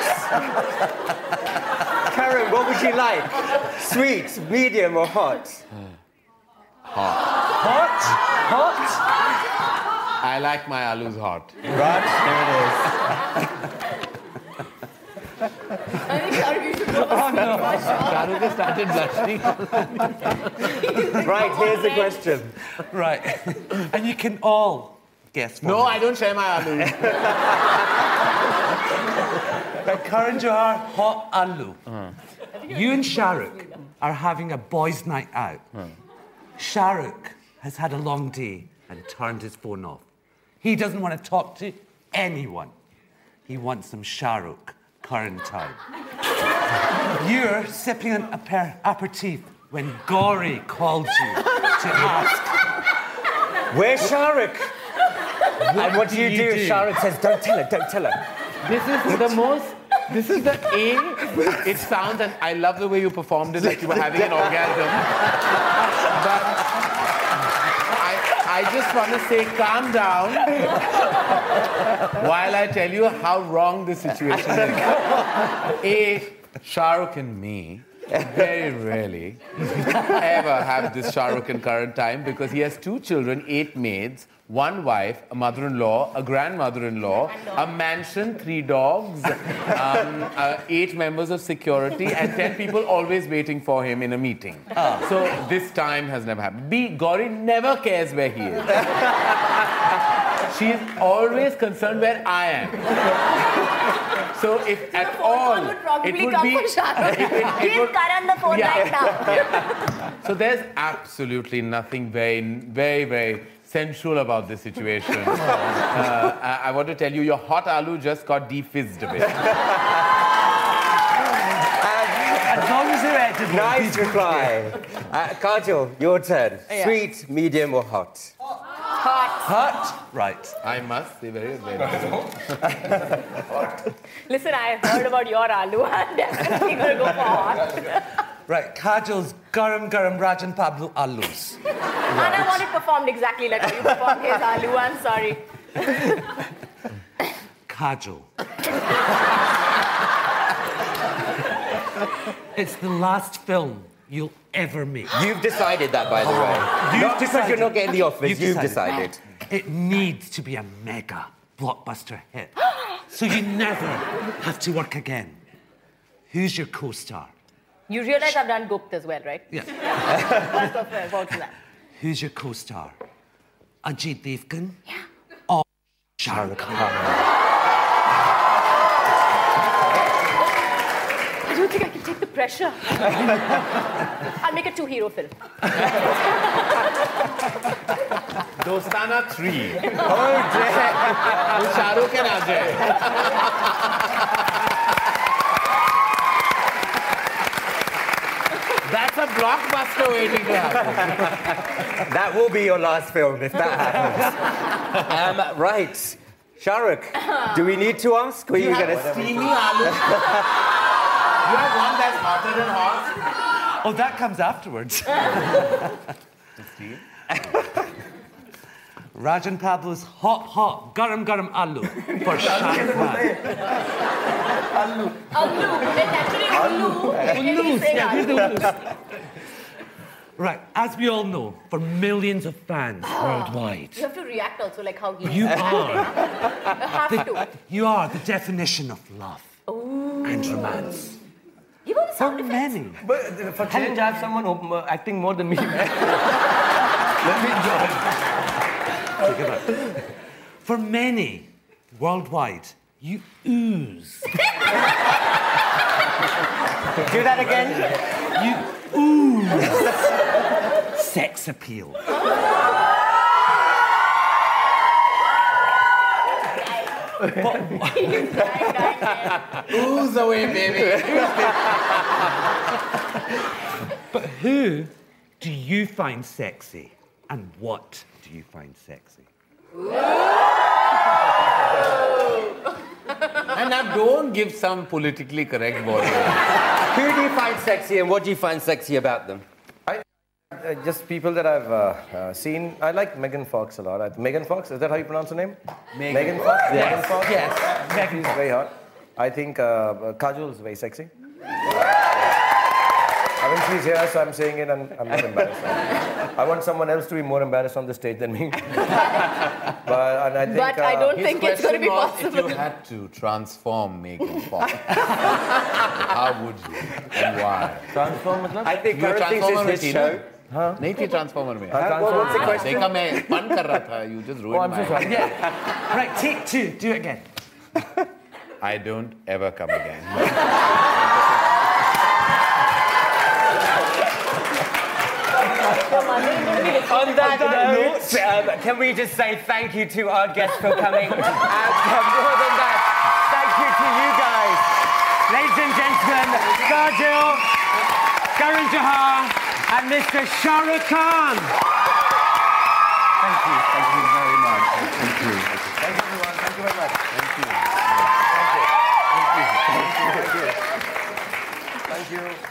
Karan, what would you like? Sweet, medium, or hot? Hot. Hot? Hot? I like my alus hot. Right, I think Shahrukh, you should go for Oh, no. Shahrukh has started blushing. there it is. Oh, right, here's the question. Right. <laughs> and you can all guess. No, I don't share my alus. But Karan Johar, hot aloo. Uh-huh. You and Shahrukh are having a boys' night out. Uh-huh. Shahrukh has had a long day and turned his phone off. He doesn't want to talk to anyone. He wants some Shahrukh Karan time. <laughs> You're sipping an aper- aperitif when Gauri called you to ask. Where's Shahrukh? and what do you do do? you do? Shahrukh says, don't tell her, don't tell her. This is the most. This is the A. It sounds, and I love the way you performed it like you were having an orgasm. But I, just want to say, calm down while I tell you how wrong the situation is. A. Shahrukh and me very rarely <laughs> ever have this Shahrukh in Karan time because he has two children, eight maids, one wife, a mother-in-law, a grandmother-in-law, a mansion, three dogs, um, uh, eight members of security, and ten people always waiting for him in a meeting. So this time has never happened. B. Gauri never cares where he is. <laughs> She's always concerned where I am. So if at all, would probably it would come be. from Shahrukh. it- <laughs> it would- Karan the phone Yeah. right now. <laughs> so there's absolutely nothing very, very, very sensual about this situation. <laughs> Uh, I, I want to tell you, your hot aloo just got defizzed a bit. As long as they're edible. Nice reply. Uh, Kajol, your turn. Yeah. Sweet, medium, or hot? Hot. Hot? Right. I must say very, <laughs> very. hot. Listen, I have heard about your aloo. <laughs> I'm definitely going to go for hot. Right, Kajol's Garam Garam Raj and Pablo Aloos. And I want it performed exactly like how you performed his aloo. I'm sorry. Kajol. it's the last film you'll ever make. You've decided that, by the way. <gasps> You've not because you're not getting the offers, you've, decided. It needs to be a mega blockbuster hit. <gasps> so you never have to work again. Who's your co star? You realize I've done Gupt as well, right? Yeah. <laughs> First of all, about that. who's your co-star? Ajit Devgan? Yeah. Or Shahrukh Khan? Take the pressure. <laughs> I'll make a two-hero film. Dostana 3. <laughs> Oh, dear. With Shah Rukh and Ajay. That's a blockbuster waiting to happen. <laughs> that will be your last film if that happens. um, right. Shahrukh, do we need to ask? Or are You you going to steamy aloo. You have one that's hotter than hot. Oh, that comes afterwards. <laughs> <laughs> Raj and Pablo's hot, hot, garam, garam aloo for Shah Rukh Khan. Aloo. It's actually Ullu. Ullus, yeah, we're the Aloo. Right, as we all know, for millions of fans ah. worldwide, You have to react also like how he You is. are. <laughs> You have the- to. you are the definition of love Ooh. and romance. Give all the For many. But uh, for change, I have someone who, uh, acting more than me. <laughs> Let me join. Think about it. For many worldwide, you ooze. Do that again. You ooze sex appeal. Ooze away, baby. But who do you find sexy and what do you find sexy? And now don't give some politically correct body. Who do you find sexy and what do you find sexy about them? Uh, just people that I've uh, uh, seen. I like Megan Fox a lot. I, Megan Fox, is that how you pronounce her name? Megan, Megan Fox? Yes. Megan Fox? Yes. Megan She's Fox. very hot. I think uh, uh, Kajol is very sexy. <laughs> I mean, she's here, so I'm saying it, and I'm not embarrassed. I want someone else to be more embarrassed on the stage than me. <laughs> but, I, think, but I don't think it's going to be possible. If you had to transform Megan Fox, how would you and why? Transform? I think Karan thinks it's his show. हाँ? नहीं थी transformer में। हाँ, देखा मैं fun कर रहा था you just ruined my right take to do again I don't ever come again On that, On that note, uh, can we just say thank you to our guests for coming? <laughs> and uh, more than that, thank you to you guys. Ladies and gentlemen, Kajol, Karan Johar, and Mr. Shah Rukh Khan. Thank you. Thank you very much. Thank you. Thank you, everyone. Thank you very much. Thank you. Thank you. Thank you. Thank you. Thank you.